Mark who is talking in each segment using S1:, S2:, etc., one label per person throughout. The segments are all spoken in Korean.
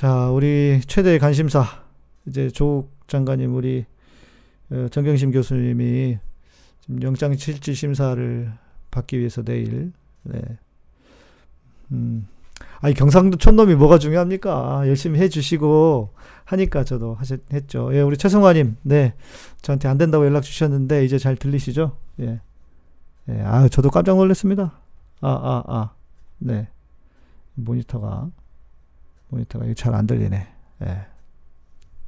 S1: 자, 우리 최대 관심사 이제 조국 장관님 우리 어, 정경심 교수님이 지금 영장 실질 심사를 받기 위해서 내일 네. 음. 아니 경상도 촌놈이 뭐가 중요합니까? 열심히 해주시고 하니까 저도 하셨, 했죠. 예, 우리 최승화님, 네, 저한테 안 된다고 연락 주셨는데 이제 잘 들리시죠? 예, 예, 아, 저도 깜짝 놀랐습니다. 아, 아, 아, 네, 모니터가 모니터가 잘안 들리네. 예,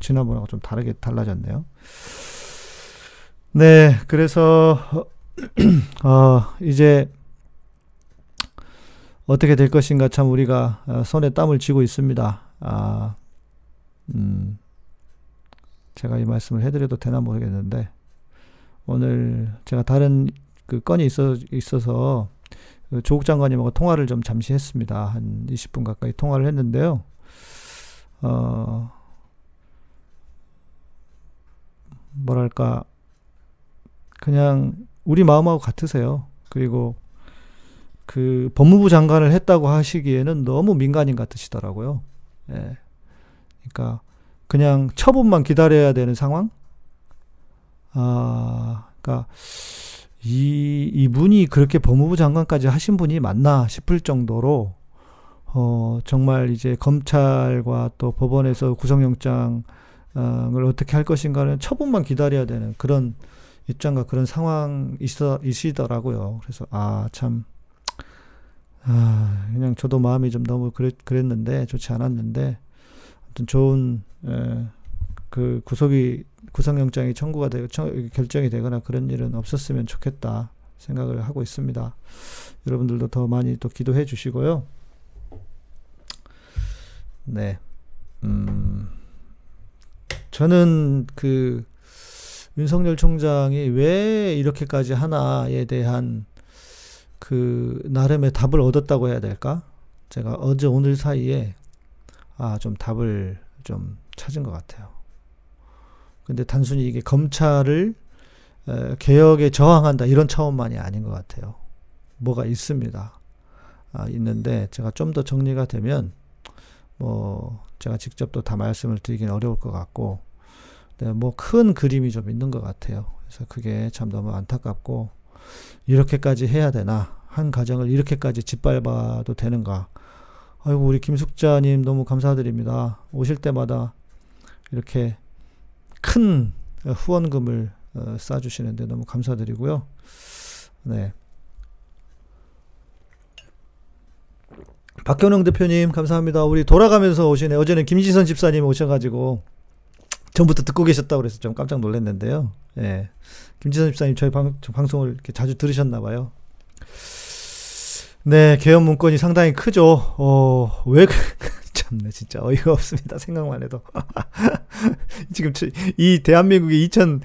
S1: 지난번하고 좀 다르게 달라졌네요. 네, 그래서 어, 이제 어떻게 될 것인가 참 우리가 어, 손에 땀을 쥐고 있습니다. 아, 음, 제가 이 말씀을 해드려도 되나 모르겠는데 오늘 제가 다른 그 건이 있어 있어서 그 조국 장관님하고 통화를 좀 잠시 했습니다. 한 20분 가까이 통화를 했는데요. 어, 뭐랄까 그냥 우리 마음하고 같으세요. 그리고 그 법무부 장관을 했다고 하시기에는 너무 민간인 같으시더라고요. 예. 그러니까 그냥 처분만 기다려야 되는 상황? 아, 그러니까 이 이분이 그렇게 법무부 장관까지 하신 분이 맞나 싶을 정도로 어 정말 이제 검찰과 또 법원에서 구속영장을 어떻게 할 것인가는 처분만 기다려야 되는 그런 입장과 그런 상황 있어 이시더라고요. 그래서 아 참 아, 그냥 저도 마음이 좀 너무 그랬, 그랬는데, 좋지 않았는데, 아무튼 좋은, 에, 그 구속이, 구속영장이 청구가 되고, 청, 결정이 되거나 그런 일은 없었으면 좋겠다 생각을 하고 있습니다. 여러분들도 더 많이 또 기도해 주시고요. 네. 음, 저는 그, 윤석열 총장이 왜 이렇게까지 하나에 대한 그 나름의 답을 얻었다고 해야 될까? 제가 어제 오늘 사이에 아 좀 답을 좀 찾은 것 같아요. 근데 단순히 이게 검찰을 에, 개혁에 저항한다 이런 차원만이 아닌 것 같아요. 뭐가 있습니다. 아, 있는데 제가 좀 더 정리가 되면 뭐 제가 직접 또 다 말씀을 드리긴 어려울 것 같고 네, 뭐큰 그림이 좀 있는 것 같아요. 그래서 그게 참 너무 안타깝고 이렇게까지 해야 되나? 한 가정을 이렇게까지 짓밟아도 되는가? 아이고, 우리 김숙자님 너무 감사드립니다. 오실 때마다 이렇게 큰 후원금을 어, 쏴주시는데 너무 감사드리고요. 네. 박경영 대표님 감사합니다. 우리 돌아가면서 오시네. 어제는 김지선 집사님 오셔가지고 전부터 듣고 계셨다고 그래서 좀 깜짝 놀랐는데요. 예. 김지선 집사님 저희 방, 방송을 이렇게 자주 들으셨나 봐요. 네, 개헌 문건이 상당히 크죠. 어, 왜, 그, 참네, 진짜 어이가 없습니다. 생각만 해도. 지금 이 대한민국이 2000,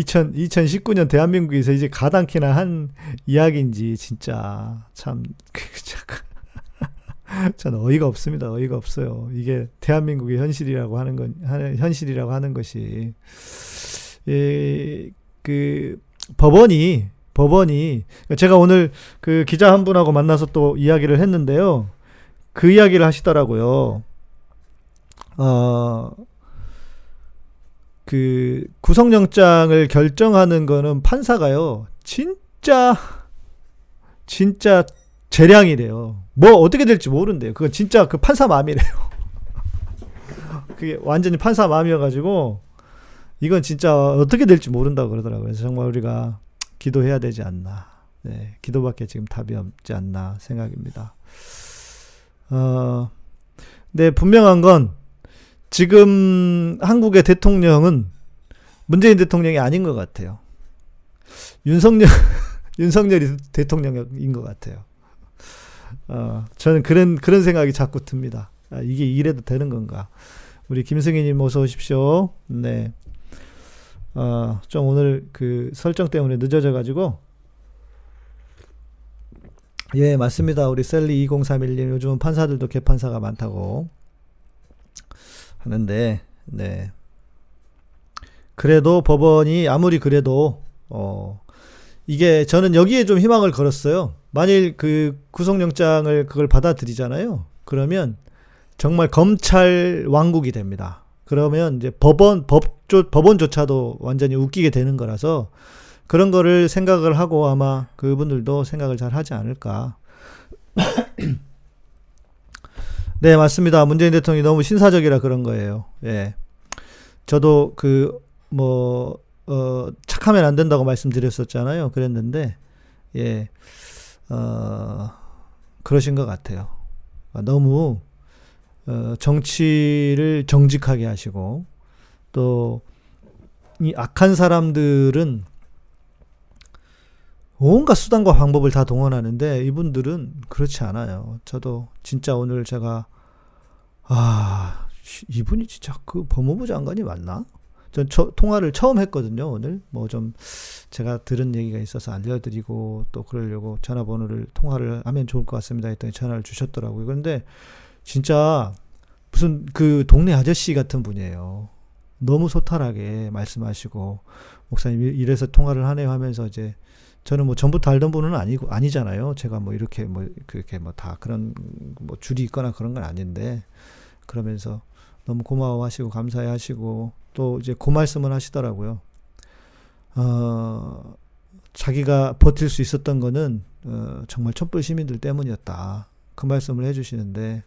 S1: 2000, 2019년 대한민국에서 이제 가당키나 한 이야기인지 진짜 참, 전 어이가 없습니다. 어이가 없어요. 이게 대한민국의 현실이라고 하는 건, 현실이라고 하는 것이, 예, 그, 법원이, 법원이, 제가 오늘 그 기자 한 분하고 만나서 또 이야기를 했는데요. 그 이야기를 하시더라고요. 어, 그 구속영장을 결정하는 거는 판사가요. 진짜, 진짜 재량이래요. 뭐 어떻게 될지 모른대요. 그건 진짜 그 판사 마음이래요. 그게 완전히 판사 마음이어가지고 이건 진짜 어떻게 될지 모른다고 그러더라고요. 그래서 정말 우리가 기도해야 되지 않나. 네, 기도밖에 지금 답이 없지 않나 생각입니다. 어, 네, 분명한 건 지금 한국의 대통령은 문재인 대통령이 아닌 것 같아요. 윤석열, 윤석열이 대통령인 것 같아요. 어, 저는 그런, 그런 생각이 자꾸 듭니다. 아, 이게 이래도 되는 건가. 우리 김승희님 어서 오십시오. 네. 어, 좀 오늘 그 설정 때문에 늦어져가지고. 예, 맞습니다. 우리 셀리 2031님 요즘 판사들도 개판사가 많다고 하는데, 네. 그래도 법원이 아무리 그래도, 어, 이게 저는 여기에 좀 희망을 걸었어요. 만일 그 구속영장을 그걸 받아들이잖아요. 그러면 정말 검찰 왕국이 됩니다. 그러면 이제 법원 법조 법원조차도 완전히 웃기게 되는 거라서 그런 거를 생각을 하고 아마 그분들도 생각을 잘 하지 않을까. 네, 맞습니다. 문재인 대통령이 너무 신사적이라 그런 거예요. 예. 저도 그, 뭐, 어, 착하면 안 된다고 말씀드렸었잖아요. 그랬는데, 예, 어, 그러신 것 같아요. 너무, 어, 정치를 정직하게 하시고, 또, 이 악한 사람들은 온갖 수단과 방법을 다 동원하는데 이분들은 그렇지 않아요. 저도 진짜 오늘 제가 아 이분이 진짜 그 법무부 장관이 맞나? 전 저, 통화를 처음 했거든요. 오늘 뭐 좀 제가 들은 얘기가 있어서 알려드리고 또 그러려고 전화번호를 통화를 하면 좋을 것 같습니다. 했더니 전화를 주셨더라고요. 그런데 진짜 무슨 그 동네 아저씨 같은 분이에요. 너무 소탈하게 말씀하시고 목사님 이래서 통화를 하네요 하면서 이제 저는 뭐 전부터 알던 분은 아니고 아니잖아요. 제가 뭐 이렇게 뭐 그렇게 뭐 다 그런 뭐 줄이 있거나 그런 건 아닌데 그러면서 너무 고마워하시고 감사해하시고 또 이제 그 말씀을 하시더라고요. 어, 자기가 버틸 수 있었던 거는 어, 정말 촛불 시민들 때문이었다. 그 말씀을 해주시는데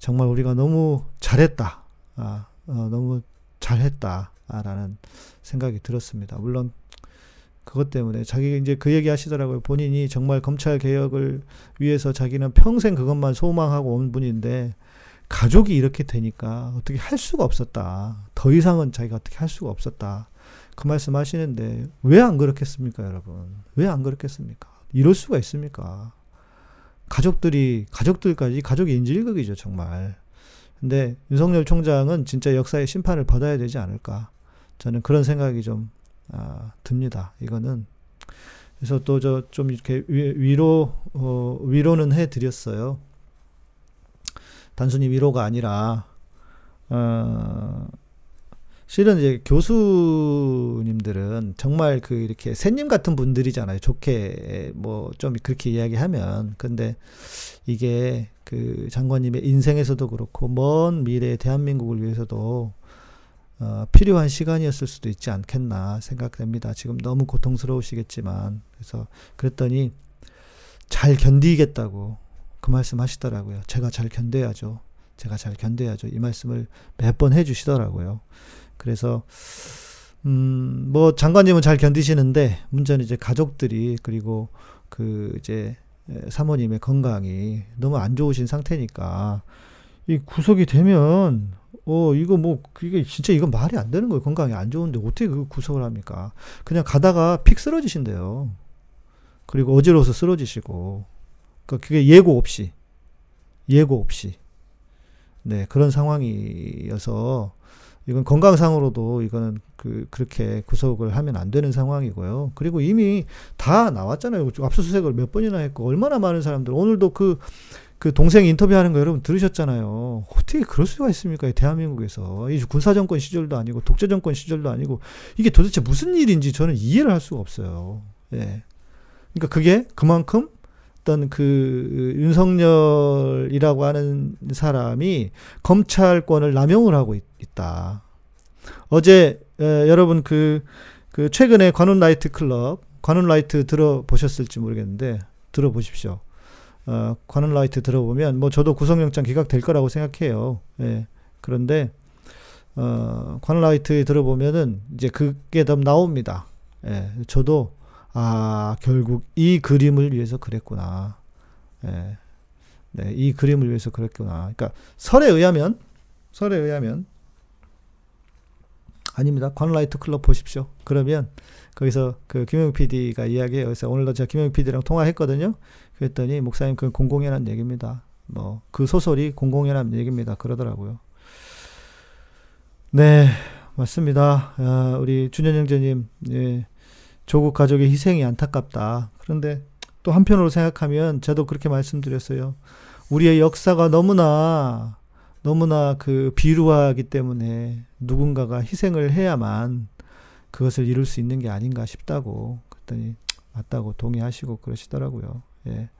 S1: 정말 우리가 너무 잘했다. 아, 어, 너무 잘했다라는 생각이 들었습니다. 물론 그것 때문에 자기 이제 그 얘기 하시더라고요. 본인이 정말 검찰 개혁을 위해서 자기는 평생 그것만 소망하고 온 분인데 가족이 이렇게 되니까 어떻게 할 수가 없었다. 더 이상은 자기가 어떻게 할 수가 없었다. 그 말씀 하시는데 왜 안 그렇겠습니까, 여러분? 왜 안 그렇겠습니까? 이럴 수가 있습니까? 가족들이 가족들까지 가족이 인질극이죠, 정말. 근데 윤석열 총장은 진짜 역사의 심판을 받아야 되지 않을까? 저는 그런 생각이 좀 아, 듭니다. 이거는 그래서 또 저 좀 이렇게 위로 어, 위로는 해드렸어요. 단순히 위로가 아니라 어, 실은 이제 교수님들은 정말 그 이렇게 새님 같은 분들이잖아요. 좋게 뭐 좀 그렇게 이야기하면 근데 이게 그 장관님의 인생에서도 그렇고 먼 미래 대한민국을 위해서도 어, 필요한 시간이었을 수도 있지 않겠나 생각됩니다. 지금 너무 고통스러우시겠지만 그래서 그랬더니 잘 견디겠다고 그 말씀 하시더라고요. 제가 잘 견뎌야죠. 제가 잘 견뎌야죠. 이 말씀을 몇 번 해주시더라고요. 그래서 음, 뭐 장관님은 잘 견디시는데 문제는 이제 가족들이 그리고 그 이제 사모님의 건강이 너무 안 좋으신 상태니까 이 구속이 되면 어, 이거 뭐, 그게 진짜 이건 말이 안 되는 거예요. 건강이 안 좋은데 어떻게 그 구속을 합니까? 그냥 가다가 픽 쓰러지신대요. 그리고 어지러워서 쓰러지시고. 그러니까 그게 예고 없이. 예고 없이. 네, 그런 상황이어서 이건 건강상으로도 이거는 그, 그렇게 구속을 하면 안 되는 상황이고요. 그리고 이미 다 나왔잖아요. 압수수색을 몇 번이나 했고, 얼마나 많은 사람들, 오늘도 그 그 동생 인터뷰하는 거 여러분 들으셨잖아요. 어떻게 그럴 수가 있습니까? 대한민국에서 이 군사정권 시절도 아니고 독재정권 시절도 아니고 이게 도대체 무슨 일인지 저는 이해를 할 수가 없어요. 예. 그러니까 그게 그만큼 어떤 그 윤석열이라고 하는 사람이 검찰권을 남용을 하고 있, 다 어제 에, 여러분 그, 그 최근에 관훈 라이트 클럽 관훈 라이트 들어보셨을지 모르겠는데 들어보십시오. 어, 관훈 라이트 들어보면 뭐 저도 구속영장 기각될 거라고 생각해요. 예. 그런데 어, 관훈 라이트에 들어보면은 이제 그게 더 나옵니다. 예. 저도 아 결국 이 그림을 위해서 그랬구나. 예. 네, 이 그림을 위해서 그랬구나. 그러니까 설에 의하면 설에 의하면 아닙니다. 관라이트 클럽 보십시오. 그러면 거기서 그 김영 PD가 이야기해요. 그래서 오늘도 제가 김영 PD랑 통화했거든요. 그랬더니 목사님 그 공공연한 얘기입니다. 뭐 그 소설이 공공연한 얘기입니다. 그러더라고요. 네, 맞습니다. 아, 우리 준현 형제님, 예, 조국 가족의 희생이 안타깝다. 그런데 또 한편으로 생각하면 저도 그렇게 말씀드렸어요. 우리의 역사가 너무나 너무나 그 비루하기 때문에 누군가가 희생을 해야만 그것을 이룰 수 있는 게 아닌가 싶다고 그랬더니 맞다고 동의하시고 그러시더라고요. 예.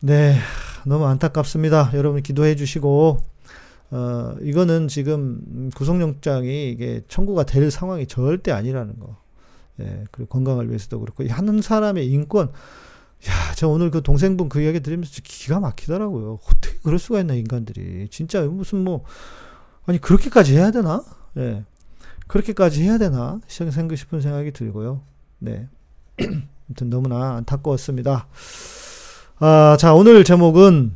S1: 네, 너무 안타깝습니다. 여러분 기도해 주시고, 어, 이거는 지금 구속영장이 이게 청구가 될 상황이 절대 아니라는 거. 예, 그리고 건강을 위해서도 그렇고, 하는 사람의 인권, 야, 저 오늘 그 동생분 그 이야기 들으면서 기가 막히더라고요. 어떻게 그럴 수가 있나, 인간들이. 진짜 무슨 뭐, 아니, 그렇게까지 해야 되나? 예. 그렇게까지 해야 되나? 생각 싶은 생각이 들고요. 네. 아무튼 너무나 안타까웠습니다. 아, 자, 오늘 제목은,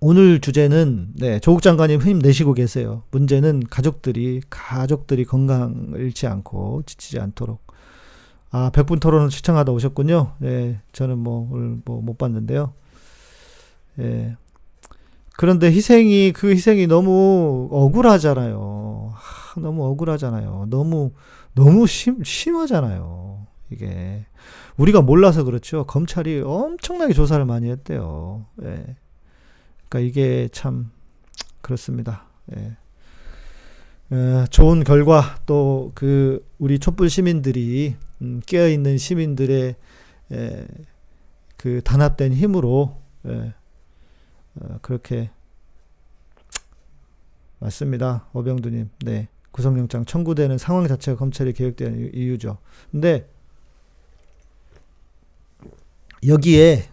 S1: 오늘 주제는, 네, 조국 장관님 힘내시고 계세요. 문제는 가족들이, 가족들이 건강을 잃지 않고 지치지 않도록 아, 백분 토론을 시청하다 오셨군요. 예, 저는 뭐, 오늘 뭐, 못 봤는데요. 예. 그런데 희생이, 그 희생이 너무 억울하잖아요. 하, 너무 억울하잖아요. 너무, 너무 심, 심하잖아요. 이게. 우리가 몰라서 그렇죠. 검찰이 엄청나게 조사를 많이 했대요. 예. 그러니까 이게 참, 그렇습니다. 예. 에, 좋은 결과 또 그 우리 촛불 시민들이 음, 깨어 있는 시민들의 에, 그 단합된 힘으로 에, 어, 그렇게 맞습니다. 오병두님. 네. 구속영장 청구되는 상황 자체가 검찰이 개혁되는 이유죠. 근데 여기에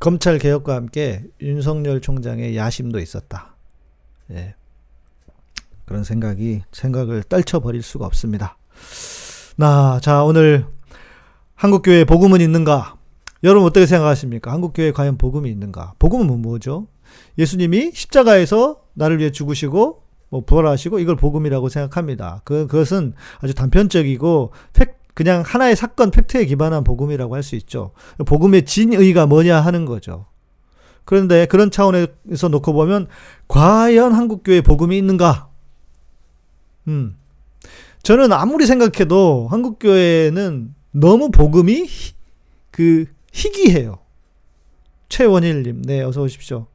S1: 검찰 개혁과 함께 윤석열 총장의 야심도 있었다. 예. 그런 생각이 생각을 떨쳐 버릴 수가 없습니다. 나, 자, 오늘 한국교회 복음은 있는가? 여러분 어떻게 생각하십니까? 한국교회 과연 복음이 있는가? 복음은 뭐죠? 예수님이 십자가에서 나를 위해 죽으시고 뭐 부활하시고 이걸 복음이라고 생각합니다. 그 그것은 아주 단편적이고 팩 그냥 하나의 사건 팩트에 기반한 복음이라고 할 수 있죠. 복음의 진의가 뭐냐 하는 거죠. 그런데 그런 차원에서 놓고 보면 과연 한국 교회 복음이 있는가? 음. 저는 아무리 생각해도 한국 교회는 너무 복음이 그 희귀해요. 최원일 님, 네, 어서 오십시오.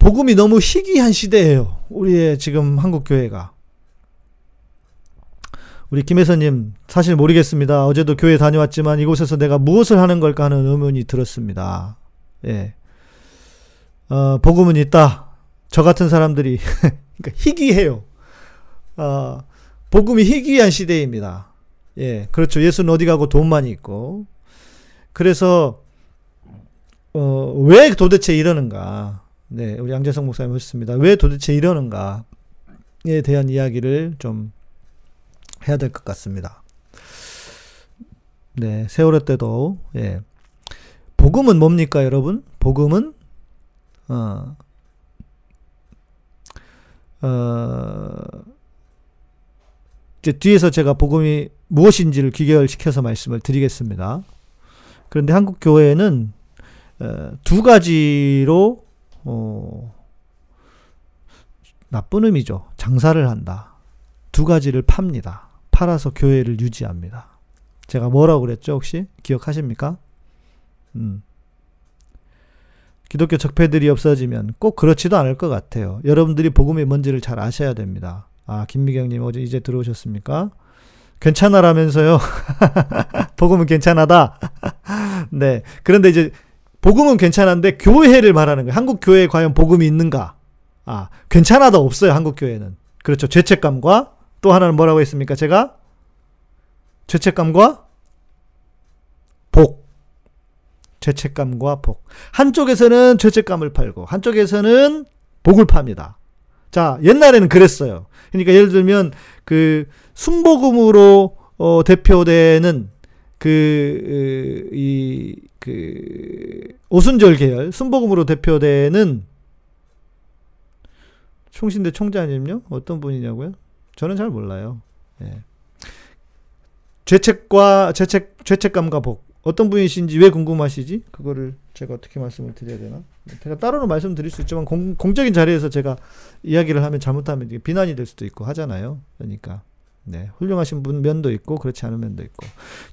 S1: 복음이 너무 희귀한 시대예요. 우리의 지금 한국 교회가. 우리 김혜선님, 사실 모르겠습니다. 어제도 교회 다녀왔지만 이곳에서 내가 무엇을 하는 걸까 하는 의문이 들었습니다. 예. 어, 복음은 있다. 저 같은 사람들이, 그러니까 희귀해요. 어, 복음이 희귀한 시대입니다. 예, 그렇죠. 예수는 어디 가고 돈만 있고. 그래서, 어, 왜 도대체 이러는가. 네, 우리 양재성 목사님 하셨습니다. 왜 도대체 이러는가에 대한 이야기를 좀 해야 될 것 같습니다. 네, 세월호 때도, 예. 복음은 뭡니까, 여러분? 복음은, 어, 어, 이제 뒤에서 제가 복음이 무엇인지를 귀결시켜서 말씀을 드리겠습니다. 그런데 한국 교회는 어, 두 가지로 어, 나쁜 의미죠. 장사를 한다. 두 가지를 팝니다. 팔아서 교회를 유지합니다. 제가 뭐라고 그랬죠? 혹시 기억하십니까? 음. 기독교 적폐들이 없어지면 꼭 그렇지도 않을 것 같아요. 여러분들이 복음이 뭔지를 잘 아셔야 됩니다. 아, 김미경님 어제 이제 들어오셨습니까? 괜찮아라면서요. 복음은 괜찮하다. 네. 그런데 이제 복음은 괜찮은데 교회를 말하는 거예요. 한국 교회에 과연 복음이 있는가? 아, 괜찮아도 없어요. 한국 교회는. 그렇죠. 죄책감과 또 하나는 뭐라고 했습니까? 제가 죄책감과 복. 죄책감과 복. 한쪽에서는 죄책감을 팔고 한쪽에서는 복을 팝니다. 자, 옛날에는 그랬어요. 그러니까 예를 들면 그 순복음으로 어, 대표되는 그, 이, 그, 오순절 계열, 순복음으로 대표되는 총신대 총장님요? 어떤 분이냐고요? 저는 잘 몰라요. 예. 죄책과, 죄책, 죄책감과 복. 어떤 분이신지 왜 궁금하시지? 그거를 제가 어떻게 말씀을 드려야 되나? 제가 따로는 말씀드릴 수 있지만 공, 공적인 자리에서 제가 이야기를 하면 잘못하면 비난이 될 수도 있고 하잖아요. 그러니까 네, 훌륭하신 분 면도 있고 그렇지 않은 면도 있고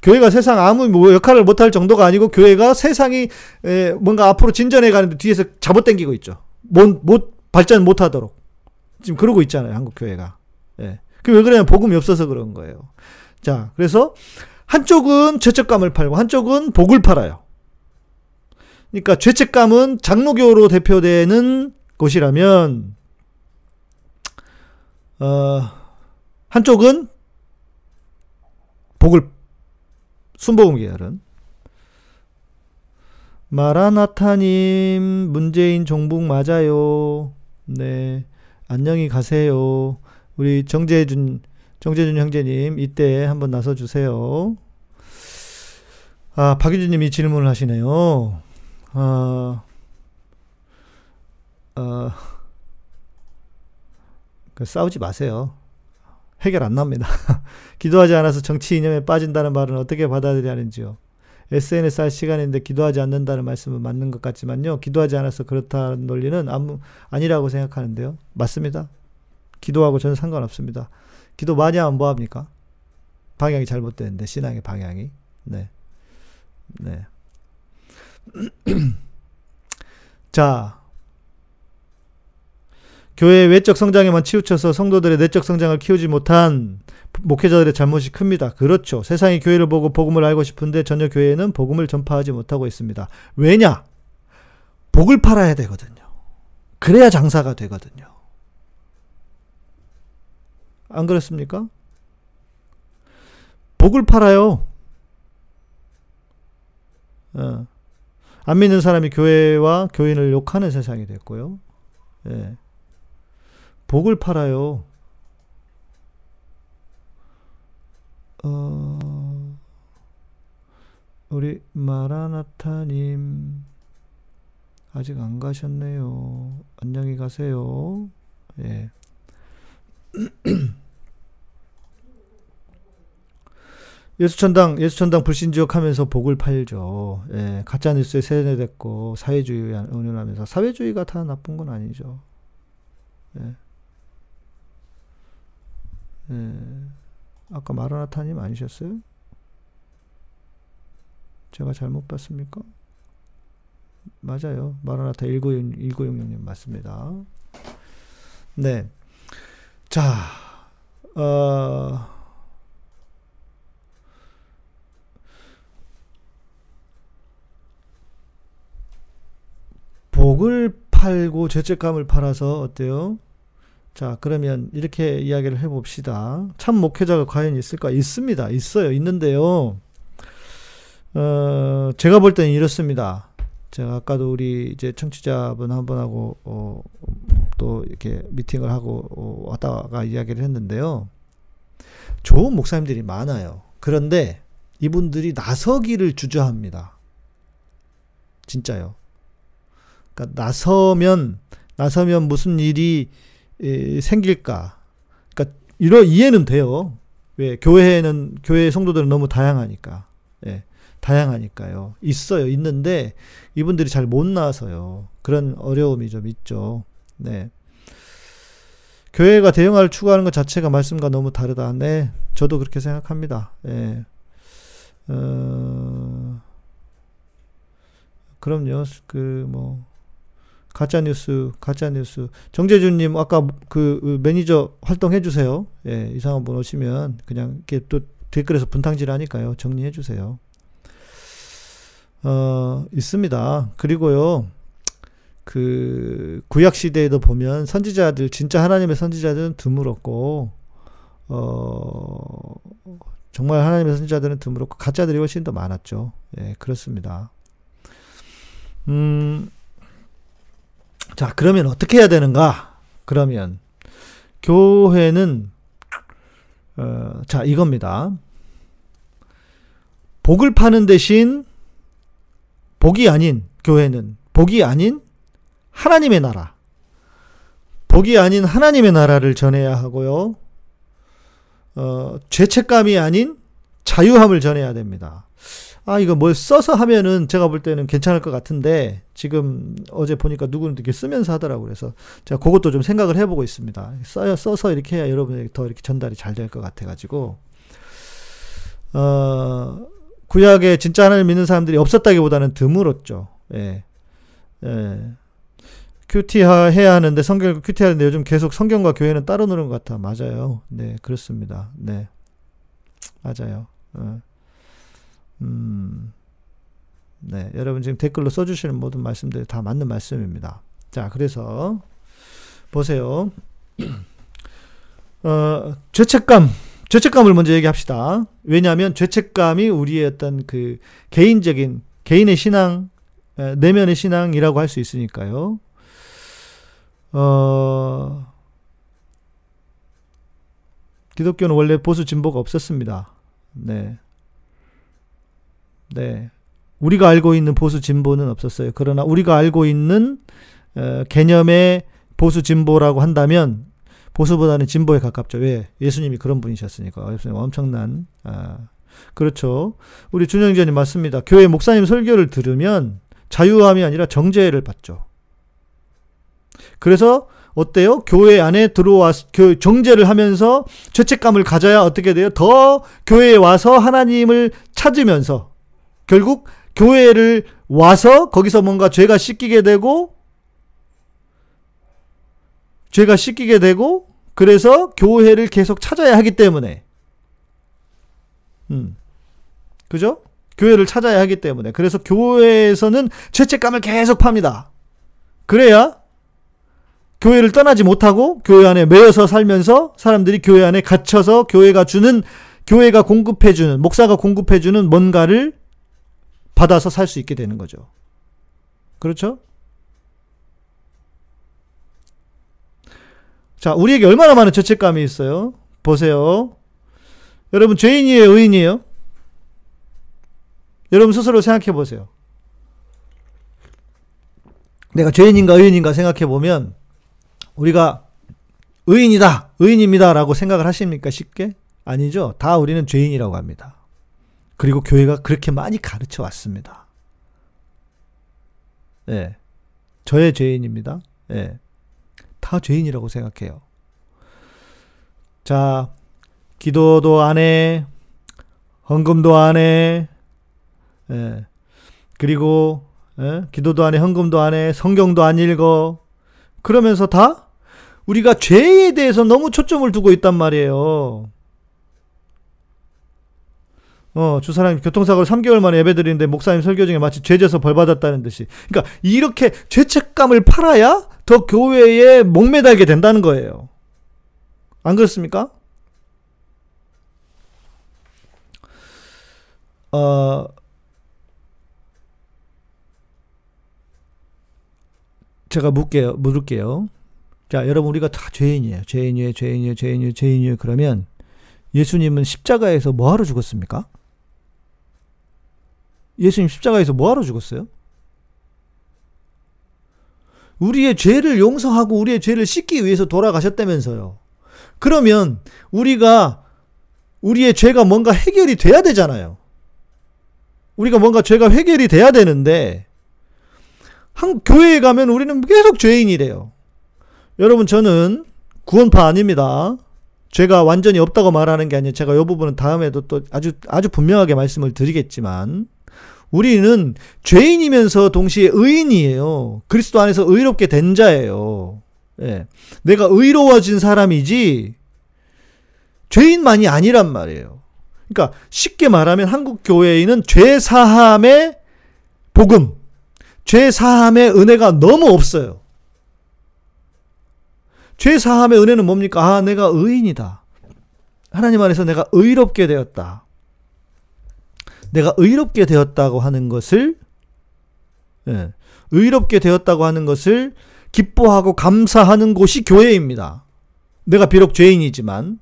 S1: 교회가 세상 아무 뭐 역할을 못할 정도가 아니고 교회가 세상이 에, 뭔가 앞으로 진전해 가는데 뒤에서 잡아당기고 있죠. 못, 못 발전 못하도록 지금 그러고 있잖아요. 한국 교회가. 예. 그왜 그러냐면 복음이 없어서 그런 거예요. 자, 그래서 한쪽은 죄책감을 팔고 한쪽은 복을 팔아요. 그러니까 죄책감은 장로교로 대표되는 곳이라면 어, 한쪽은 복을 순복음 계열은 마라나타님 문재인 종북 맞아요. 네 안녕히 가세요. 우리 정재준 정재준 형제님 이때 한번 나서 주세요. 아 박유진님이 질문을 하시네요. 아, 어, 그 싸우지 마세요. 해결 안 납니다. 기도하지 않아서 정치 이념에 빠진다는 말은 어떻게 받아들여야 하는지요. SNS 할 시간인데 기도하지 않는다는 말씀은 맞는 것 같지만요. 기도하지 않아서 그렇다는 논리는 아무, 아니라고 생각하는데요. 맞습니다. 기도하고 저는 상관없습니다. 기도 많이 하면 뭐합니까? 방향이 잘못되는데, 신앙의 방향이. 네. 네. 자, 교회 외적 성장에만 치우쳐서 성도들의 내적 성장을 키우지 못한 목회자들의 잘못이 큽니다. 그렇죠. 세상이 교회를 보고 복음을 알고 싶은데 전혀 교회는 복음을 전파하지 못하고 있습니다. 왜냐? 복을 팔아야 되거든요. 그래야 장사가 되거든요. 안 그렇습니까? 복을 팔아요. 어. 안 믿는 사람이 교회와 교인을 욕하는 세상이 됐고요. 예. 복을 팔아요. 어, 우리 마라나타님 아직 안 가셨네요. 안녕히 가세요. 예. 예수천당, 예수천당 불신지역 하면서 복을 팔죠. 예, 가짜뉴스에 세뇌됐고, 사회주의 운운하면서. 사회주의가 다 나쁜 건 아니죠. 예. 예. 아까 마라나타님 아니셨어요? 제가 잘못 봤습니까? 맞아요. 마라나타 1966, 1966님 맞습니다. 네. 자, 어, 복을 팔고 죄책감을 팔아서 어때요? 자, 그러면 이렇게 이야기를 해봅시다. 참 목회자가 과연 있을까? 있습니다. 있어요. 있는데요. 어, 제가 볼 때는 이렇습니다. 제가 아까도 우리 이제 청취자분 한 분하고, 어, 또 이렇게 미팅을 하고 어, 왔다가 이야기를 했는데요. 좋은 목사님들이 많아요. 그런데 이분들이 나서기를 주저합니다. 진짜요. 그러니까 나서면 나서면 무슨 일이 에, 생길까? 그러니까 이러 이해는 돼요. 왜 교회는 교회 성도들은 너무 다양하니까. 예. 다양하니까요. 있어요. 있는데 이분들이 잘 못 나서요. 그런 어려움이 좀 있죠. 네. 교회가 대형화를 추구하는 것 자체가 말씀과 너무 다르다. 네. 저도 그렇게 생각합니다. 예. 어, 그럼요. 그, 뭐, 가짜 뉴스, 가짜 뉴스. 정재준님 아까 그 매니저 활동해 주세요. 예, 이상한 분 오시면 그냥 이렇게 또 댓글에서 분탕질 하니까요. 정리해 주세요. 어, 있습니다. 그리고요. 그 구약 시대에도 보면 선지자들 진짜 하나님의 선지자들은 드물었고 어 정말 하나님의 선지자들은 드물었고 가짜들이 훨씬 더 많았죠. 예, 그렇습니다. 음 자, 그러면 어떻게 해야 되는가? 그러면 교회는 어, 자, 이겁니다. 복을 파는 대신 복이 아닌 교회는 복이 아닌 하나님의 나라. 복이 아닌 하나님의 나라를 전해야 하고요. 어, 죄책감이 아닌 자유함을 전해야 됩니다. 아, 이거 뭘 써서 하면은 제가 볼 때는 괜찮을 것 같은데, 지금 어제 보니까 누구는 이렇게 쓰면서 하더라고요. 그래서 제가 그것도 좀 생각을 해보고 있습니다. 써, 써서 이렇게 해야 여러분에게 더 이렇게 전달이 잘 될 것 같아가지고, 어, 구약에 진짜 하나님 믿는 사람들이 없었다기보다는 드물었죠. 예. 예. 큐티하 해야 하는데 성경 큐티 하는데 요즘 계속 성경과 교회는 따로 노는 것 같아. 맞아요. 네, 그렇습니다. 네. 맞아요. 어. 음, 네, 여러분 지금 댓글로 써주시는 모든 말씀들이 다 맞는 말씀입니다. 자, 그래서 보세요. 어, 죄책감, 죄책감을 먼저 얘기합시다. 왜냐하면 죄책감이 우리의 어떤 그 개인적인 개인의 신앙, 내면의 신앙이라고 할 수 있으니까요. 어, 기독교는 원래 보수 진보가 없었습니다. 네. 네. 우리가 알고 있는 보수 진보는 없었어요. 그러나 우리가 알고 있는 어, 개념의 보수 진보라고 한다면 보수보다는 진보에 가깝죠. 왜? 예수님이 그런 분이셨으니까. 예수님 엄청난 아, 그렇죠. 우리 준영전이 맞습니다. 교회 목사님 설교를 들으면 자유함이 아니라 정죄를 받죠. 그래서 어때요? 교회 안에 들어와서 정죄를 하면서 죄책감을 가져야 어떻게 돼요? 더 교회에 와서 하나님을 찾으면서 결국 교회를 와서 거기서 뭔가 죄가 씻기게 되고 죄가 씻기게 되고 그래서 교회를 계속 찾아야 하기 때문에 음. 그죠? 교회를 찾아야 하기 때문에 그래서 교회에서는 죄책감을 계속 팝니다. 그래야 교회를 떠나지 못하고 교회 안에 매여서 살면서 사람들이 교회 안에 갇혀서 교회가 주는 교회가 공급해 주는 목사가 공급해 주는 뭔가를 받아서 살 수 있게 되는 거죠. 그렇죠? 자, 우리에게 얼마나 많은 죄책감이 있어요? 보세요. 여러분, 죄인이에요, 의인이에요? 여러분 스스로 생각해 보세요. 내가 죄인인가 의인인가 생각해 보면 우리가 의인이다, 의인입니다 라고 생각을 하십니까? 쉽게? 아니죠. 다 우리는 죄인이라고 합니다. 그리고 교회가 그렇게 많이 가르쳐 왔습니다. 예. 저의 죄인입니다. 예. 다 죄인이라고 생각해요. 자, 기도도 안 해, 헌금도 안 해, 예. 그리고, 예? 기도도 안 해, 헌금도 안 해, 성경도 안 읽어. 그러면서 다 우리가 죄에 대해서 너무 초점을 두고 있단 말이에요. 어, 주사님 교통사고를 3개월 만에 예배 드리는데 목사님 설교 중에 마치 죄져서 벌 받았다는 듯이. 그러니까 이렇게 죄책감을 팔아야 더 교회에 목매달게 된다는 거예요. 안 그렇습니까? 어, 제가 묻게요, 물을게요. 자, 여러분 우리가 다 죄인이에요. 죄인이에요, 죄인이에요, 죄인이에요, 죄인이에요. 그러면 예수님은 십자가에서 뭐하러 죽었습니까? 예수님 십자가에서 뭐하러 죽었어요? 우리의 죄를 용서하고 우리의 죄를 씻기 위해서 돌아가셨다면서요. 그러면 우리가 우리의 죄가 뭔가 해결이 돼야 되잖아요. 우리가 뭔가 죄가 해결이 돼야 되는데 한 교회에 가면 우리는 계속 죄인이래요. 여러분 저는 구원파 아닙니다. 죄가 완전히 없다고 말하는 게 아니라 제가 이 부분은 다음에도 또 아주 아주 분명하게 말씀을 드리겠지만 우리는 죄인이면서 동시에 의인이에요. 그리스도 안에서 의롭게 된 자예요. 예. 내가 의로워진 사람이지 죄인만이 아니란 말이에요. 그러니까 쉽게 말하면 한국 교회에는 죄 사함의 복음, 죄 사함의 은혜가 너무 없어요. 죄 사함의 은혜는 뭡니까? 아, 내가 의인이다. 하나님 안에서 내가 의롭게 되었다. 내가 의롭게 되었다고 하는 것을 예, 의롭게 되었다고 하는 것을 기뻐하고 감사하는 곳이 교회입니다. 내가 비록 죄인이지만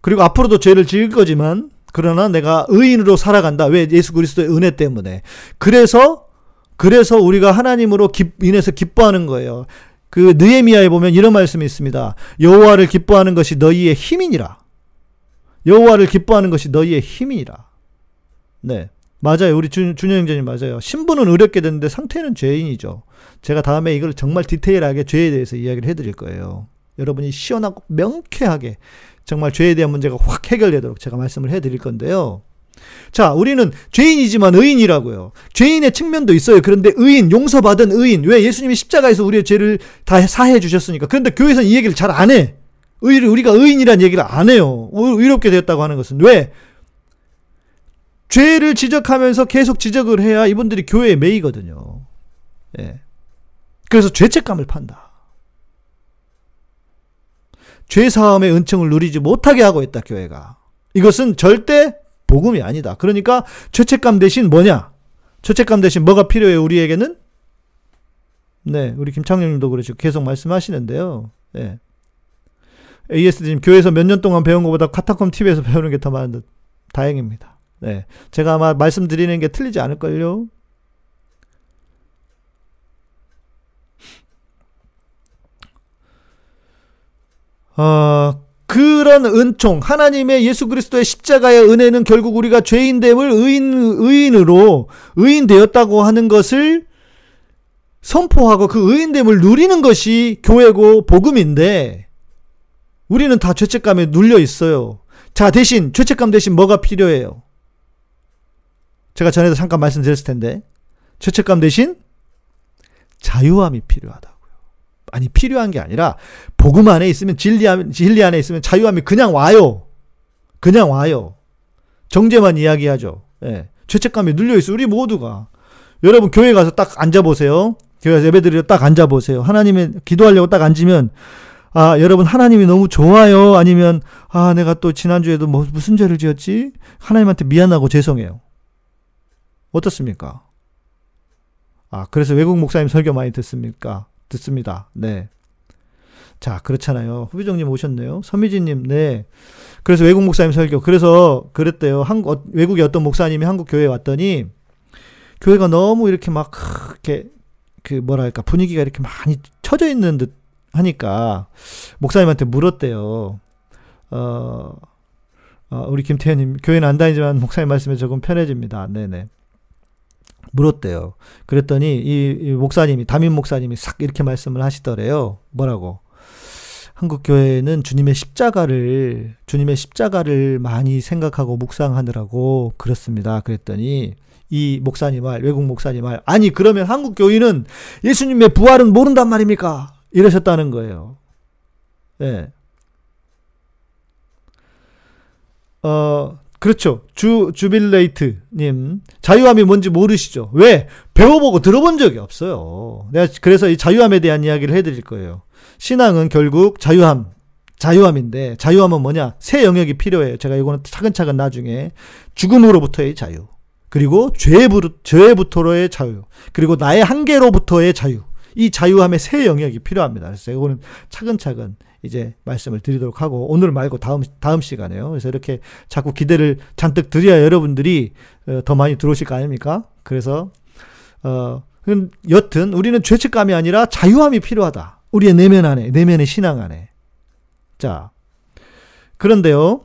S1: 그리고 앞으로도 죄를 지을 거지만 그러나 내가 의인으로 살아간다. 왜 예수 그리스도의 은혜 때문에. 그래서 그래서 우리가 하나님으로 기, 인해서 기뻐하는 거예요. 그 느헤미야에 보면 이런 말씀이 있습니다. 여호와를 기뻐하는 것이 너희의 힘이니라. 여호와를 기뻐하는 것이 너희의 힘이니라. 네. 맞아요. 우리 준, 준영 형제님 맞아요. 신분은 의롭게 됐는데 상태는 죄인이죠. 제가 다음에 이걸 정말 디테일하게 죄에 대해서 이야기를 해드릴 거예요. 여러분이 시원하고 명쾌하게 정말 죄에 대한 문제가 확 해결되도록 제가 말씀을 해드릴 건데요. 자, 우리는 죄인이지만 의인이라고요. 죄인의 측면도 있어요. 그런데 의인, 용서받은 의인. 왜? 예수님이 십자가에서 우리의 죄를 다 사해 주셨으니까. 그런데 교회에서는 이 얘기를 잘 안 해. 의, 우리가 의인이라는 얘기를 안 해요. 의롭게 되었다고 하는 것은. 왜? 죄를 지적하면서 계속 지적을 해야 이분들이 교회에 매이거든요. 예. 그래서 죄책감을 판다. 죄사함의 은총을 누리지 못하게 하고 있다, 교회가. 이것은 절대 복음이 아니다. 그러니까 죄책감 대신 뭐냐? 죄책감 대신 뭐가 필요해요, 우리에게는? 네, 우리 김창룡님도 그러시고 계속 말씀하시는데요. 네. AS님, 교회에서 몇 년 동안 배운 것보다 카타콤 TV에서 배우는 게 더 많은 듯 다행입니다. 네. 제가 아마 말씀드리는 게 틀리지 않을걸요? 어, 그런 은총, 하나님의 예수 그리스도의 십자가의 은혜는 결국 우리가 죄인됨을 의인, 의인으로, 의인 되었다고 하는 것을 선포하고 그 의인됨을 누리는 것이 교회고 복음인데, 우리는 다 죄책감에 눌려 있어요. 자, 대신, 죄책감 대신 뭐가 필요해요? 제가 전에도 잠깐 말씀드렸을 텐데, 죄책감 대신 자유함이 필요하다. 아니 필요한 게 아니라 복음 안에 있으면 진리, 진리 안에 있으면 자유함이 그냥 와요. 그냥 와요. 정죄만 이야기하죠. 예. 죄책감이 눌려 있어. 우리 모두가. 여러분 교회 가서 딱 앉아 보세요. 교회 예배 드리러 딱 앉아 보세요. 하나님의 기도하려고 딱 앉으면 아, 여러분 하나님이 너무 좋아요. 아니면 아, 내가 또 지난주에도 뭐 무슨 죄를 지었지? 하나님한테 미안하고 죄송해요. 어떻습니까? 아, 그래서 외국 목사님 설교 많이 듣습니까? 듣습니다. 네. 자, 그렇잖아요. 후비정님 오셨네요. 서미진님, 네. 그래서 외국 목사님 설교. 그래서 그랬대요. 한국, 어, 외국의 어떤 목사님이 한국 교회에 왔더니, 교회가 너무 이렇게 막, 이렇게, 그, 뭐랄까, 분위기가 이렇게 많이 쳐져 있는 듯 하니까, 목사님한테 물었대요. 어, 어 우리 김태현님, 교회는 안 다니지만 목사님 말씀에 조금 편해집니다. 네네. 물었대요. 그랬더니 이, 이 목사님이 담임 목사님이 싹 이렇게 말씀을 하시더래요. 뭐라고? 한국 교회는 주님의 십자가를 주님의 십자가를 많이 생각하고 묵상하느라고 그렇습니다. 그랬더니 이 목사님 말 외국 목사님 말 아니 그러면 한국 교인은 예수님의 부활은 모른단 말입니까? 이러셨다는 거예요. 예. 네. 어, 그렇죠. 주, 주빌레이트 님. 자유함이 뭔지 모르시죠? 왜? 배워보고 들어본 적이 없어요. 내가 그래서 이 자유함에 대한 이야기를 해드릴 거예요. 신앙은 결국 자유함, 자유함인데, 자유함은 뭐냐? 새 영역이 필요해요. 제가 이거는 차근차근 나중에 죽음으로부터의 자유. 그리고 죄부터의 자유. 그리고 나의 한계로부터의 자유. 이 자유함의 새 영역이 필요합니다. 그래서 이거는 차근차근 이제 말씀을 드리도록 하고 오늘 말고 다음 다음 시간에요. 그래서 이렇게 자꾸 기대를 잔뜩 드려야 여러분들이 어, 더 많이 들어오실 거 아닙니까? 그래서 어 여튼 우리는 죄책감이 아니라 자유함이 필요하다. 우리의 내면 안에 내면의 신앙 안에. 자 그런데요.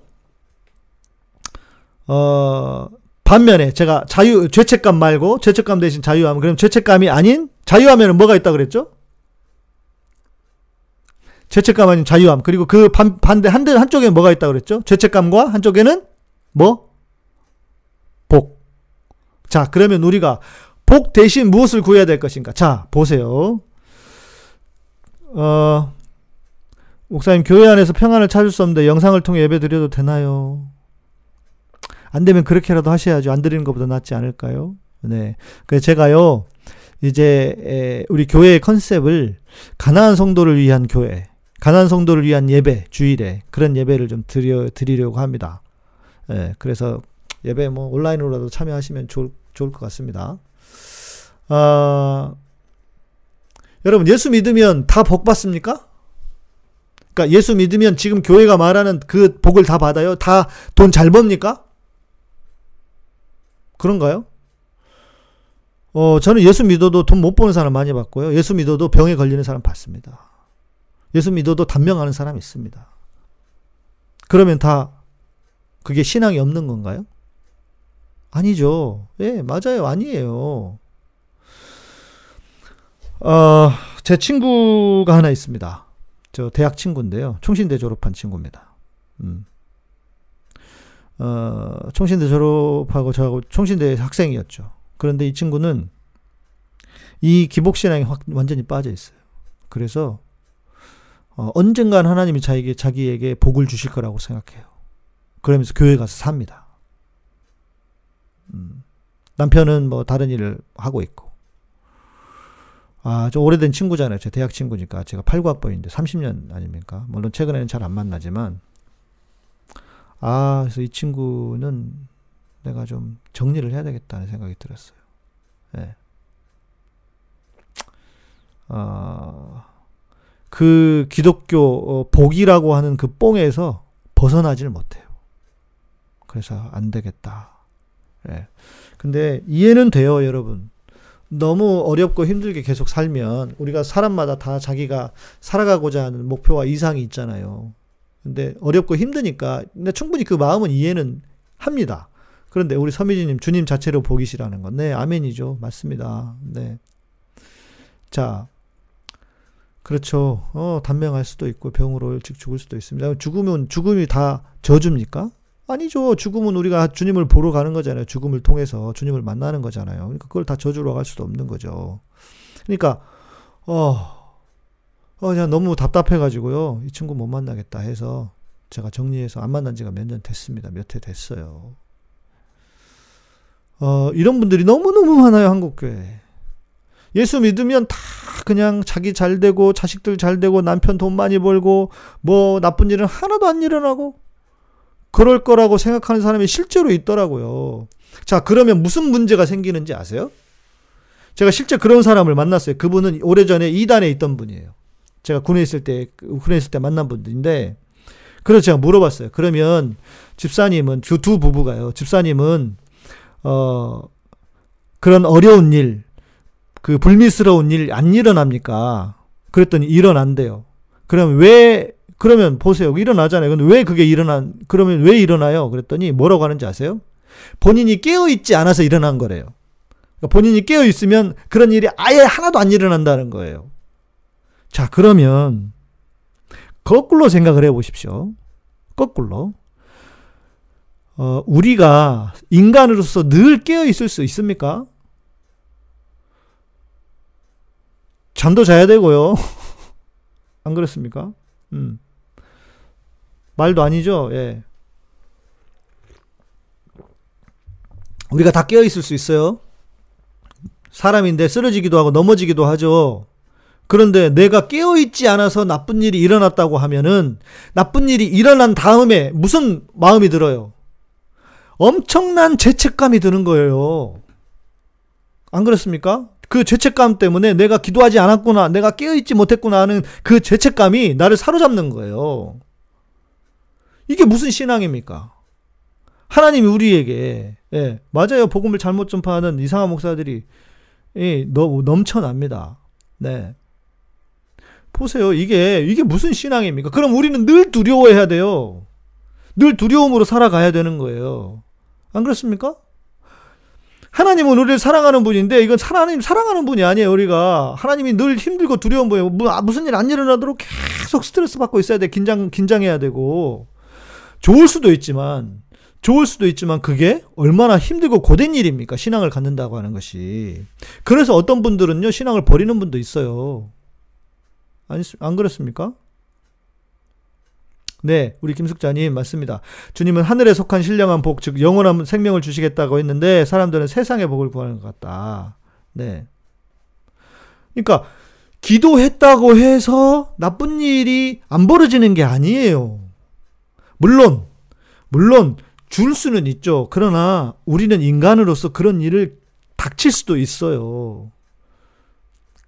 S1: 어 반면에 제가 자유 죄책감 말고 죄책감 대신 자유함 그럼 죄책감이 아닌 자유하면은 뭐가 있다 그랬죠? 죄책감 아닌 자유함. 그리고 그 반, 반대 한 한쪽에 뭐가 있다고 그랬죠? 죄책감과 한쪽에는 뭐? 복. 자, 그러면 우리가 복 대신 무엇을 구해야 될 것인가? 자, 보세요. 어, 목사님, 교회 안에서 평안을 찾을 수 없는데 영상을 통해 예배 드려도 되나요? 안 되면 그렇게라도 하셔야죠. 안 드리는 것보다 낫지 않을까요? 네. 그래서 제가요, 이제, 우리 교회의 컨셉을 가난한 성도를 위한 교회, 가난 성도를 위한 예배 주일에 그런 예배를 좀 드려 드리려고 합니다. 예, 그래서 예배 뭐 온라인으로라도 참여하시면 좋을 좋을 것 같습니다. 아, 여러분 예수 믿으면 다 복 받습니까? 그러니까 예수 믿으면 지금 교회가 말하는 그 복을 다 받아요? 다 돈 잘 법니까? 그런가요? 어, 저는 예수 믿어도 돈 못 버는 사람 많이 받고요. 예수 믿어도 병에 걸리는 사람 받습니다. 예수 믿어도 단명하는 사람이 있습니다. 그러면 다 그게 신앙이 없는 건가요? 아니죠. 예, 맞아요. 아니에요. 어, 제 친구가 하나 있습니다. 저 대학 친구인데요. 총신대 졸업한 친구입니다. 음. 어, 총신대 졸업하고 저하고 총신대 학생이었죠. 그런데 이 친구는 이 기복신앙에 확 완전히 빠져 있어요. 그래서 어, 언젠간 하나님이 자기에게, 자기에게 복을 주실 거라고 생각해요. 그러면서 교회 가서 삽니다. 음. 남편은 뭐 다른 일을 하고 있고. 아, 좀 오래된 친구잖아요. 제 대학 친구니까. 제가 89학번인데 30년 아닙니까? 물론 최근에는 잘 안 만나지만. 아, 그래서 이 친구는 내가 좀 정리를 해야 되겠다는 생각이 들었어요. 예. 네. 아, 그 기독교 어, 복이라고 하는 그 뽕에서 벗어나질 못해요. 그래서 안 되겠다. 예. 근데 이해는 돼요, 여러분. 너무 어렵고 힘들게 계속 살면 우리가 사람마다 다 자기가 살아가고자 하는 목표와 이상이 있잖아요. 근데 어렵고 힘드니까 근데 충분히 그 마음은 이해는 합니다. 그런데 우리 서미진님 주님 자체로 보기시라는 건 네, 아멘이죠. 맞습니다. 네. 자, 그렇죠. 어, 단명할 수도 있고 병으로 일찍 죽을 수도 있습니다. 죽으면 죽음이 다 저주입니까? 아니죠. 죽음은 우리가 주님을 보러 가는 거잖아요. 죽음을 통해서 주님을 만나는 거잖아요. 그러니까 그걸 다 저주로 갈 수도 없는 거죠. 그러니까 어, 어 그냥 너무 답답해가지고요. 이 친구 못 만나겠다 해서 제가 정리해서 안 만난 지가 몇 년 됐습니다. 몇 해 됐어요. 어, 이런 분들이 너무너무 많아요. 한국교회. 예수 믿으면 다 그냥 자기 잘 되고 자식들 잘 되고 남편 돈 많이 벌고 뭐 나쁜 일은 하나도 안 일어나고 그럴 거라고 생각하는 사람이 실제로 있더라고요. 자, 그러면 무슨 문제가 생기는지 아세요? 제가 실제 그런 사람을 만났어요. 그분은 오래전에 이단에 있던 분이에요. 제가 군에 있을 때, 군에 있을 때 만난 분인데, 그래서 제가 물어봤어요. 그러면 집사님은, 두, 두 부부가요. 집사님은, 어, 그런 어려운 일, 그 불미스러운 일 안 일어납니까? 그랬더니 일어난대요. 그럼 왜 그러면 보세요. 일어나잖아요. 근데 왜 그게 일어난 그러면 왜 일어나요? 그랬더니 뭐라고 하는지 아세요? 본인이 깨어 있지 않아서 일어난 거래요. 그러니까 본인이 깨어 있으면 그런 일이 아예 하나도 안 일어난다는 거예요. 자, 그러면 거꾸로 생각을 해 보십시오. 거꾸로. 어, 우리가 인간으로서 늘 깨어 있을 수 있습니까? 잠도 자야 되고요. 안 그렇습니까? 음. 말도 아니죠. 예. 우리가 다 깨어 있을 수 있어요. 사람인데 쓰러지기도 하고 넘어지기도 하죠. 그런데 내가 깨어 있지 않아서 나쁜 일이 일어났다고 하면은 나쁜 일이 일어난 다음에 무슨 마음이 들어요? 엄청난 죄책감이 드는 거예요. 안 그렇습니까? 그 죄책감 때문에 내가 기도하지 않았구나, 내가 깨어있지 못했구나 하는 그 죄책감이 나를 사로잡는 거예요. 이게 무슨 신앙입니까? 하나님이 우리에게, 예, 맞아요. 복음을 잘못 전파하는 이상한 목사들이, 예, 넘쳐납니다. 네. 보세요. 이게, 이게 무슨 신앙입니까? 그럼 우리는 늘 두려워해야 돼요. 늘 두려움으로 살아가야 되는 거예요. 안 그렇습니까? 하나님은 우리를 사랑하는 분인데 이건 하나님 사랑하는 분이 아니에요. 우리가 하나님이 늘 힘들고 두려운 분이에요. 뭐, 아, 무슨 일 안 일어나도록 계속 스트레스 받고 있어야 돼. 긴장 긴장해야 되고 좋을 수도 있지만 좋을 수도 있지만 그게 얼마나 힘들고 고된 일입니까? 신앙을 갖는다고 하는 것이. 그래서 어떤 분들은요 신앙을 버리는 분도 있어요. 아니 안 그렇습니까? 네, 우리 김숙자님 맞습니다. 주님은 하늘에 속한 신령한 복, 즉 영원한 생명을 주시겠다고 했는데 사람들은 세상의 복을 구하는 것 같다. 네. 그러니까 기도했다고 해서 나쁜 일이 안 벌어지는 게 아니에요. 물론 물론 줄 수는 있죠. 그러나 우리는 인간으로서 그런 일을 닥칠 수도 있어요.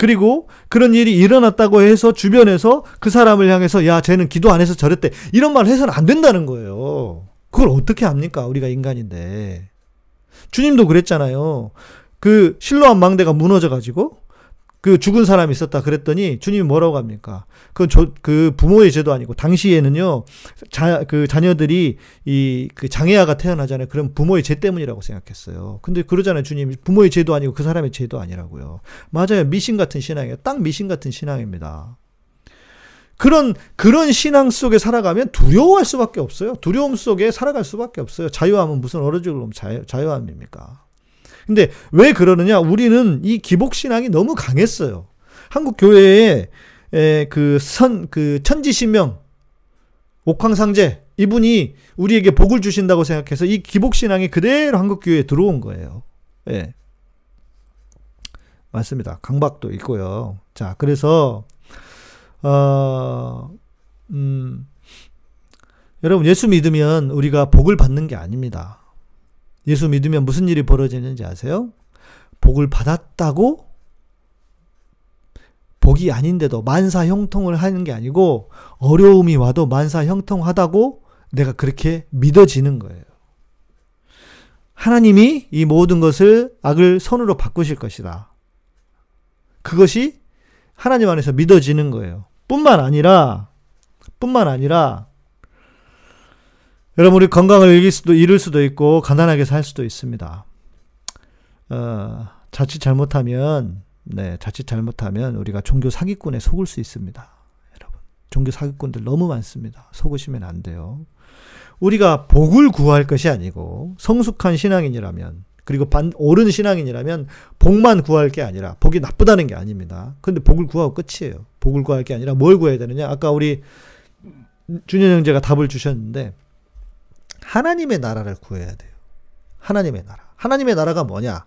S1: 그리고 그런 일이 일어났다고 해서 주변에서 그 사람을 향해서 야, 쟤는 기도 안 해서 저랬대. 이런 말 해서는 안 된다는 거예요. 그걸 어떻게 합니까? 우리가 인간인데. 주님도 그랬잖아요. 그 실로암 망대가 무너져 가지고 그 죽은 사람이 있었다 그랬더니 주님이 뭐라고 합니까? 그건 저, 그 부모의 죄도 아니고 당시에는요 자, 그 자녀들이 이 그 장애아가 태어나잖아요. 그럼 부모의 죄 때문이라고 생각했어요. 근데 그러잖아요. 주님이 부모의 죄도 아니고 그 사람의 죄도 아니라고요. 맞아요. 미신 같은 신앙이에요. 딱 미신 같은 신앙입니다. 그런 그런 신앙 속에 살아가면 두려워할 수밖에 없어요. 두려움 속에 살아갈 수밖에 없어요. 자유함은 무슨 어려죽을 자유, 자유함입니까? 근데 왜 그러느냐? 우리는 이 기복 신앙이 너무 강했어요. 한국 교회에 그 선, 그 천지신명, 옥황상제, 이분이 우리에게 복을 주신다고 생각해서 이 기복신앙이 그대로 한국 교회에 들어온 거예요. 예. 맞습니다. 강박도 있고요. 자, 그래서, 어, 음, 여러분, 예수 믿으면 우리가 복을 받는 게 아닙니다. 예수 믿으면 무슨 일이 벌어지는지 아세요? 복을 받았다고 복이 아닌데도 만사 형통을 하는 게 아니고 어려움이 와도 만사 형통하다고 내가 그렇게 믿어지는 거예요. 하나님이 이 모든 것을 악을 선으로 바꾸실 것이다. 그것이 하나님 안에서 믿어지는 거예요. 뿐만 아니라, 뿐만 아니라, 여러분, 우리 건강을 잃을 수도, 잃을 수도 있고, 가난하게 살 수도 있습니다. 어, 자칫 잘못하면, 네, 자칫 잘못하면 우리가 종교 사기꾼에 속을 수 있습니다. 여러분, 종교 사기꾼들 너무 많습니다. 속으시면 안 돼요. 우리가 복을 구할 것이 아니고, 성숙한 신앙인이라면, 그리고 반, 옳은 신앙인이라면 복만 구할 게 아니라 복이 나쁘다는 게 아닙니다. 근데 복을 구하고 끝이에요. 복을 구할 게 아니라 뭘 구해야 되느냐? 아까 우리 준현 형제가 답을 주셨는데 하나님의 나라를 구해야 돼요. 하나님의 나라. 하나님의 나라가 뭐냐?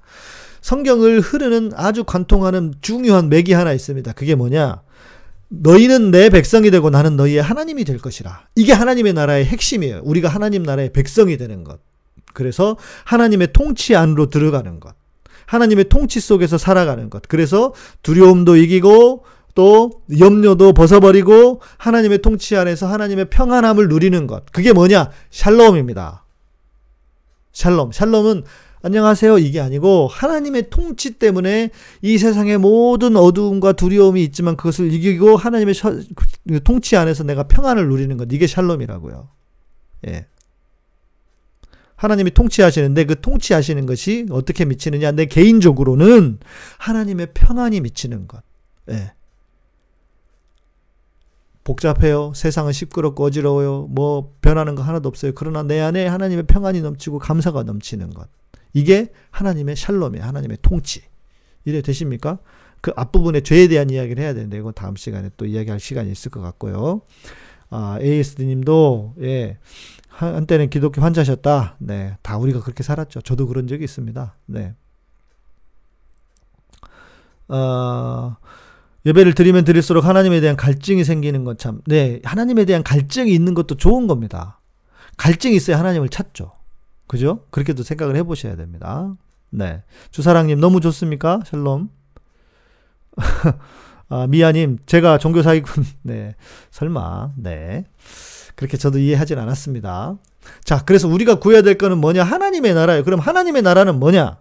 S1: 성경을 흐르는 아주 관통하는 중요한 맥이 하나 있습니다. 그게 뭐냐? 너희는 내 백성이 되고 나는 너희의 하나님이 될 것이라. 이게 하나님의 나라의 핵심이에요. 우리가 하나님 나라의 백성이 되는 것. 그래서 하나님의 통치 안으로 들어가는 것. 하나님의 통치 속에서 살아가는 것. 그래서 두려움도 이기고 또 염려도 벗어버리고 하나님의 통치 안에서 하나님의 평안함을 누리는 것. 그게 뭐냐? 샬롬입니다. 샬롬. 샬롬은 안녕하세요. 이게 아니고 하나님의 통치 때문에 이 세상의 모든 어두움과 두려움이 있지만 그것을 이기고 하나님의 통치 안에서 내가 평안을 누리는 것. 이게 샬롬이라고요. 예. 하나님이 통치하시는데 그 통치하시는 것이 어떻게 미치느냐? 내 개인적으로는 하나님의 평안이 미치는 것. 예. 복잡해요. 세상은 시끄럽고 어지러워요. 뭐 변하는 거 하나도 없어요. 그러나 내 안에 하나님의 평안이 넘치고 감사가 넘치는 것. 이게 하나님의 샬롬이에요. 하나님의 통치. 이래 되십니까? 그 앞부분에 죄에 대한 이야기를 해야 되는데 이거 다음 시간에 또 이야기할 시간이 있을 것 같고요. 아, ASD 님도 예. 한때는 기독교 환자셨다. 네. 다 우리가 그렇게 살았죠. 저도 그런 적이 있습니다. 네. 어, 예배를 드리면 드릴수록 하나님에 대한 갈증이 생기는 건 참, 네. 하나님에 대한 갈증이 있는 것도 좋은 겁니다. 갈증이 있어야 하나님을 찾죠. 그죠? 그렇게도 생각을 해보셔야 됩니다. 네. 주사랑님, 너무 좋습니까? 샬롬. 아, 미아님, 제가 종교사기꾼, 네. 설마, 네. 그렇게 저도 이해하진 않았습니다. 자, 그래서 우리가 구해야 될 거는 뭐냐? 하나님의 나라예요. 그럼 하나님의 나라는 뭐냐?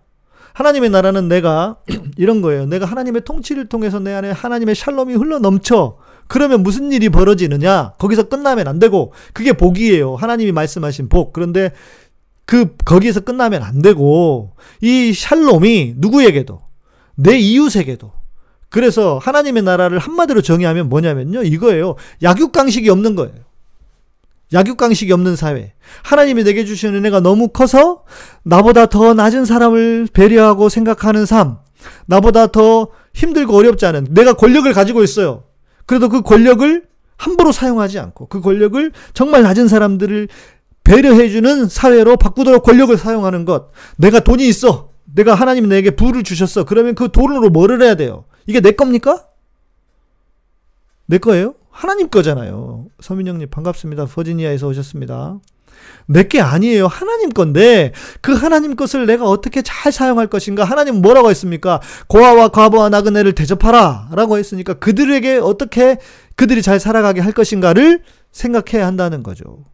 S1: 하나님의 나라는 내가 이런 거예요. 내가 하나님의 통치를 통해서 내 안에 하나님의 샬롬이 흘러 넘쳐. 그러면 무슨 일이 벌어지느냐? 거기서 끝나면 안 되고 그게 복이에요. 하나님이 말씀하신 복. 그런데 그 거기에서 끝나면 안 되고 이 샬롬이 누구에게도 내 이웃에게도 그래서 하나님의 나라를 한마디로 정의하면 뭐냐면요. 이거예요. 약육강식이 없는 거예요. 약육강식이 없는 사회. 하나님이 내게 주신 은혜가 너무 커서 나보다 더 낮은 사람을 배려하고 생각하는 삶. 나보다 더 힘들고 어렵지 않은 내가 권력을 가지고 있어요. 그래도 그 권력을 함부로 사용하지 않고 그 권력을 정말 낮은 사람들을 배려해주는 사회로 바꾸도록 권력을 사용하는 것. 내가 돈이 있어. 내가 하나님 내게 부를 주셨어. 그러면 그 돈으로 뭐를 해야 돼요? 이게 내 겁니까? 내 거예요? 하나님 거잖아요. 서민영님 반갑습니다. 버지니아에서 오셨습니다. 내게 아니에요. 하나님 건데 그 하나님 것을 내가 어떻게 잘 사용할 것인가? 하나님 뭐라고 했습니까? 고아와 과부와 나그네를 대접하라라고 했으니까 그들에게 어떻게 그들이 잘 살아가게 할 것인가를 생각해야 한다는 거죠.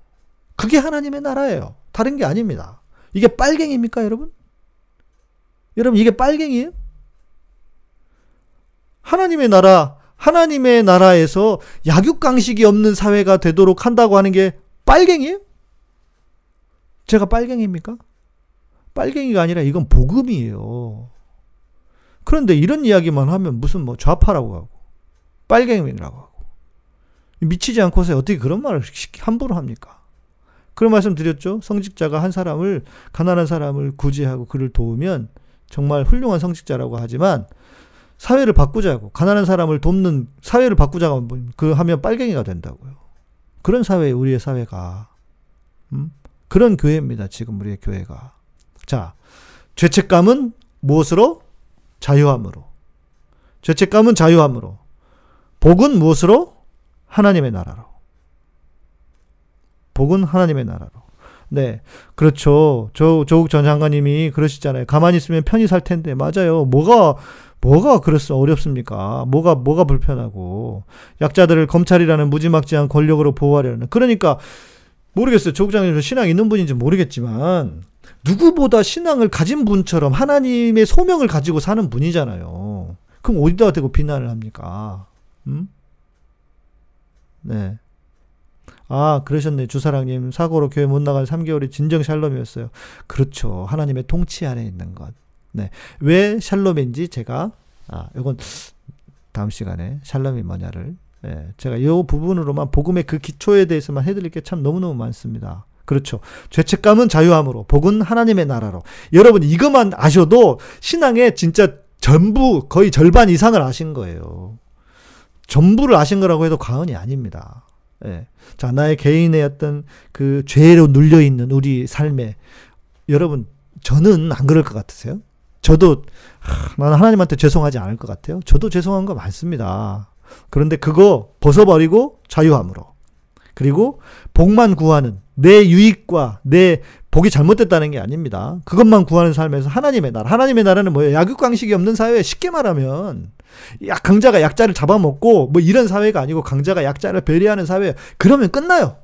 S1: 그게 하나님의 나라예요. 다른 게 아닙니다. 이게 빨갱입니까, 여러분? 여러분 이게 빨갱이에요? 하나님의 나라 하나님의 나라에서 약육강식이 없는 사회가 되도록 한다고 하는 게 빨갱이에요? 제가 빨갱입니까? 빨갱이가 아니라 이건 복음이에요. 그런데 이런 이야기만 하면 무슨 뭐 좌파라고 하고 빨갱이라고 하고 미치지 않고서 어떻게 그런 말을 함부로 합니까? 그런 말씀 드렸죠. 성직자가 한 사람을 가난한 사람을 구제하고 그를 도우면 정말 훌륭한 성직자라고 하지만 사회를 바꾸자고 가난한 사람을 돕는 사회를 바꾸자고 그 하면 빨갱이가 된다고요. 그런 사회 우리의 사회가 음? 그런 교회입니다. 지금 우리의 교회가. 자, 죄책감은 무엇으로? 자유함으로. 죄책감은 자유함으로. 복은 무엇으로? 하나님의 나라로. 복은 하나님의 나라로. 네. 그렇죠. 조, 조국 전 장관님이 그러시잖아요. 가만히 있으면 편히 살 텐데. 맞아요. 뭐가, 뭐가 그렇소 어렵습니까? 뭐가, 뭐가 불편하고. 약자들을 검찰이라는 무지막지한 권력으로 보호하려는. 그러니까, 모르겠어요. 조국 장관님 신앙 있는 분인지 모르겠지만, 누구보다 신앙을 가진 분처럼 하나님의 소명을 가지고 사는 분이잖아요. 그럼 어디다 대고 비난을 합니까? 음? 네. 아, 그러셨네. 주사랑님. 사고로 교회 못 나간 3개월이 진정 샬롬이었어요. 그렇죠. 하나님의 통치 안에 있는 것. 네. 왜 샬롬인지 제가, 아, 이건 다음 시간에 샬롬이 뭐냐를, 예, 제가 이 부분으로만 복음의 그 기초에 대해서만 해드릴 게 참 너무너무 많습니다. 그렇죠. 죄책감은 자유함으로, 복은 하나님의 나라로. 여러분, 이것만 아셔도 신앙의 진짜 전부, 거의 절반 이상을 아신 거예요. 전부를 아신 거라고 해도 과언이 아닙니다. 예. 자, 나의 개인의 어떤 그 죄로 눌려 있는 우리 삶에 여러분 저는 안 그럴 것 같으세요? 저도 하, 나는 하나님한테 죄송하지 않을 것 같아요. 저도 죄송한 거 많습니다. 그런데 그거 벗어버리고 자유함으로 그리고 복만 구하는 내 유익과 내 복이 잘못됐다는 게 아닙니다. 그것만 구하는 삶에서 하나님의 나라. 하나님의 나라는 뭐예요? 약육강식이 없는 사회에 쉽게 말하면 약 강자가 약자를 잡아먹고 뭐 이런 사회가 아니고 강자가 약자를 배려하는 사회. 그러면 끝나요.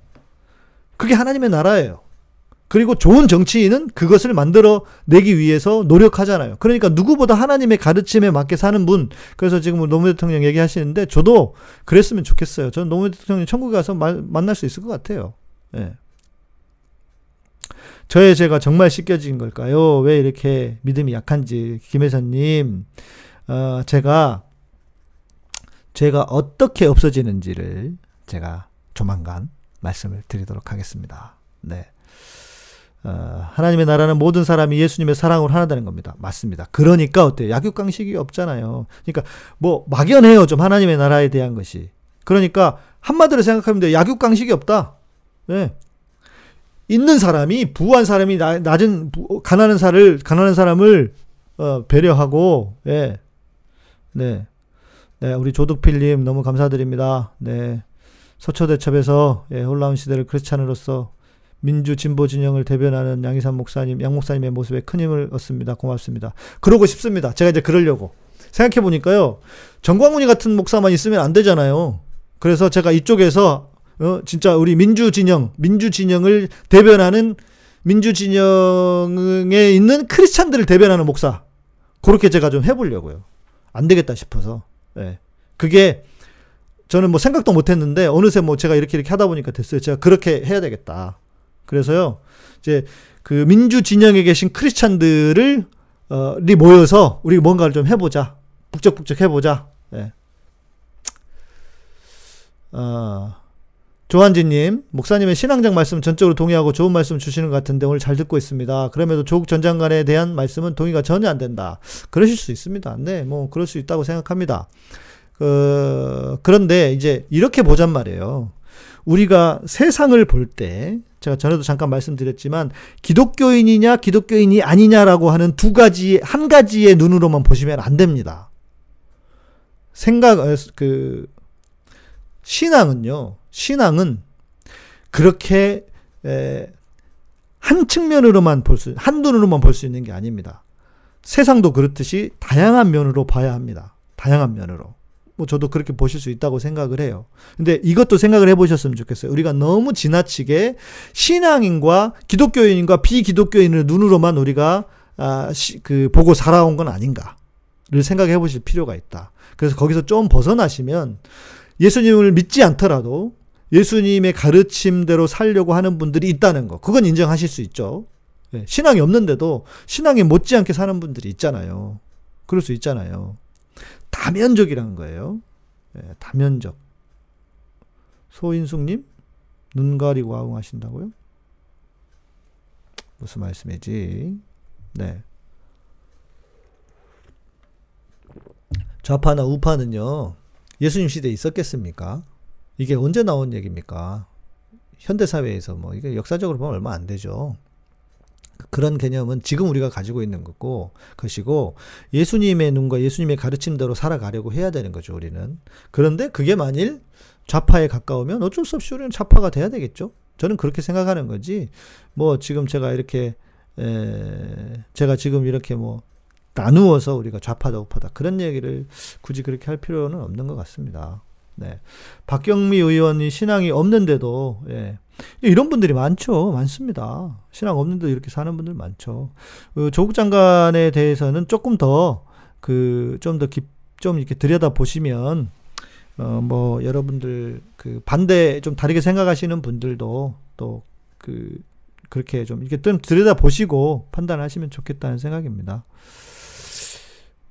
S1: 그게 하나님의 나라예요. 그리고 좋은 정치인은 그것을 만들어 내기 위해서 노력하잖아요. 그러니까 누구보다 하나님의 가르침에 맞게 사는 분. 그래서 지금 뭐 노무현 대통령 얘기하시는데 저도 그랬으면 좋겠어요. 저는 노무현 대통령 천국에 가서 마, 만날 수 있을 것 같아요. 예. 저의 죄가 정말 씻겨진 걸까요? 왜 이렇게 믿음이 약한지 김혜선님 어, 제가 죄가 어떻게 없어지는지를 제가 조만간 말씀을 드리도록 하겠습니다. 네. 어, 하나님의 나라는 모든 사람이 예수님의 사랑으로 하나되는 겁니다. 맞습니다. 그러니까 어때요? 약육강식이 없잖아요. 그러니까 뭐 막연해요. 좀 하나님의 나라에 대한 것이. 그러니까 한마디로 생각하면 돼요. 약육강식이 없다. 네. 있는 사람이 부한 사람이 낮은 가난한 사를 가난한 사람을 어, 배려하고 예. 네. 네, 우리 조득필 님 너무 감사드립니다. 네. 서초대첩에서 예, 홀라운 시대를 크리스찬으로서 민주 진보 진영을 대변하는 양희삼 목사님, 양 목사님의 모습에 큰 힘을 얻습니다. 고맙습니다. 그러고 싶습니다. 제가 이제 그러려고 생각해 보니까요. 정광훈이 같은 목사만 있으면 안 되잖아요. 그래서 제가 이쪽에서 어, 진짜 우리 민주 진영, 민주 진영을 대변하는 민주 진영에 있는 크리스찬들을 대변하는 목사. 그렇게 제가 좀 해보려고요. 안 되겠다 싶어서. 예. 그게 저는 뭐 생각도 못 했는데 어느새 뭐 제가 이렇게 이렇게 하다 보니까 됐어요. 제가 그렇게 해야 되겠다. 그래서요, 이제 그 민주 진영에 계신 크리스찬들을, 어, 리 모여서 우리 뭔가를 좀 해보자. 북적북적 해보자. 예. 어, 조한진님, 목사님의 신앙적 말씀 전적으로 동의하고 좋은 말씀 주시는 것 같은데 오늘 잘 듣고 있습니다. 그럼에도 조국 전 장관에 대한 말씀은 동의가 전혀 안 된다. 그러실 수 있습니다. 네, 뭐, 그럴 수 있다고 생각합니다. 그, 그런데 이제 이렇게 보잔 말이에요. 우리가 세상을 볼 때, 제가 전에도 잠깐 말씀드렸지만, 기독교인이냐, 기독교인이 아니냐라고 하는 두 가지, 한 가지의 눈으로만 보시면 안 됩니다. 생각, 어, 그, 신앙은요, 신앙은 그렇게 에, 한 측면으로만 볼 수, 한 눈으로만 볼 수 있는 게 아닙니다. 세상도 그렇듯이 다양한 면으로 봐야 합니다. 다양한 면으로. 뭐 저도 그렇게 보실 수 있다고 생각을 해요. 근데 이것도 생각을 해보셨으면 좋겠어요. 우리가 너무 지나치게 신앙인과 기독교인과 비기독교인을 눈으로만 우리가 아, 시, 그 보고 살아온 건 아닌가를 생각해 보실 필요가 있다. 그래서 거기서 좀 벗어나시면 예수님을 믿지 않더라도 예수님의 가르침대로 살려고 하는 분들이 있다는 거. 그건 인정하실 수 있죠. 네, 신앙이 없는데도 신앙에 못지않게 사는 분들이 있잖아요. 그럴 수 있잖아요. 다면적이라는 거예요. 네, 다면적. 소인숙님? 눈 가리고 아웅하신다고요? 무슨 말씀이지? 네. 좌파나 우파는요, 예수님 시대에 있었겠습니까? 이게 언제 나온 얘기입니까? 현대 사회에서 뭐 이게 역사적으로 보면 얼마 안 되죠. 그런 개념은 지금 우리가 가지고 있는 거고 것이고 예수님의 눈과 예수님의 가르침대로 살아가려고 해야 되는 거죠 우리는. 그런데 그게 만일 좌파에 가까우면 어쩔 수 없이 우리는 좌파가 돼야 되겠죠. 저는 그렇게 생각하는 거지. 뭐 지금 제가 이렇게 에 제가 지금 이렇게 뭐 나누어서 우리가 좌파다 우파다 그런 얘기를 굳이 그렇게 할 필요는 없는 것 같습니다. 네. 박경미 의원이 신앙이 없는데도 예. 이런 분들이 많죠. 많습니다. 신앙 없는데 이렇게 사는 분들 많죠. 그 조국 장관에 대해서는 조금 더 그 좀 더 깊, 좀 이렇게 들여다 보시면 어 뭐 여러분들 그 반대 좀 다르게 생각하시는 분들도 또 그 그렇게 좀 이렇게 좀 들여다 보시고 판단하시면 좋겠다는 생각입니다.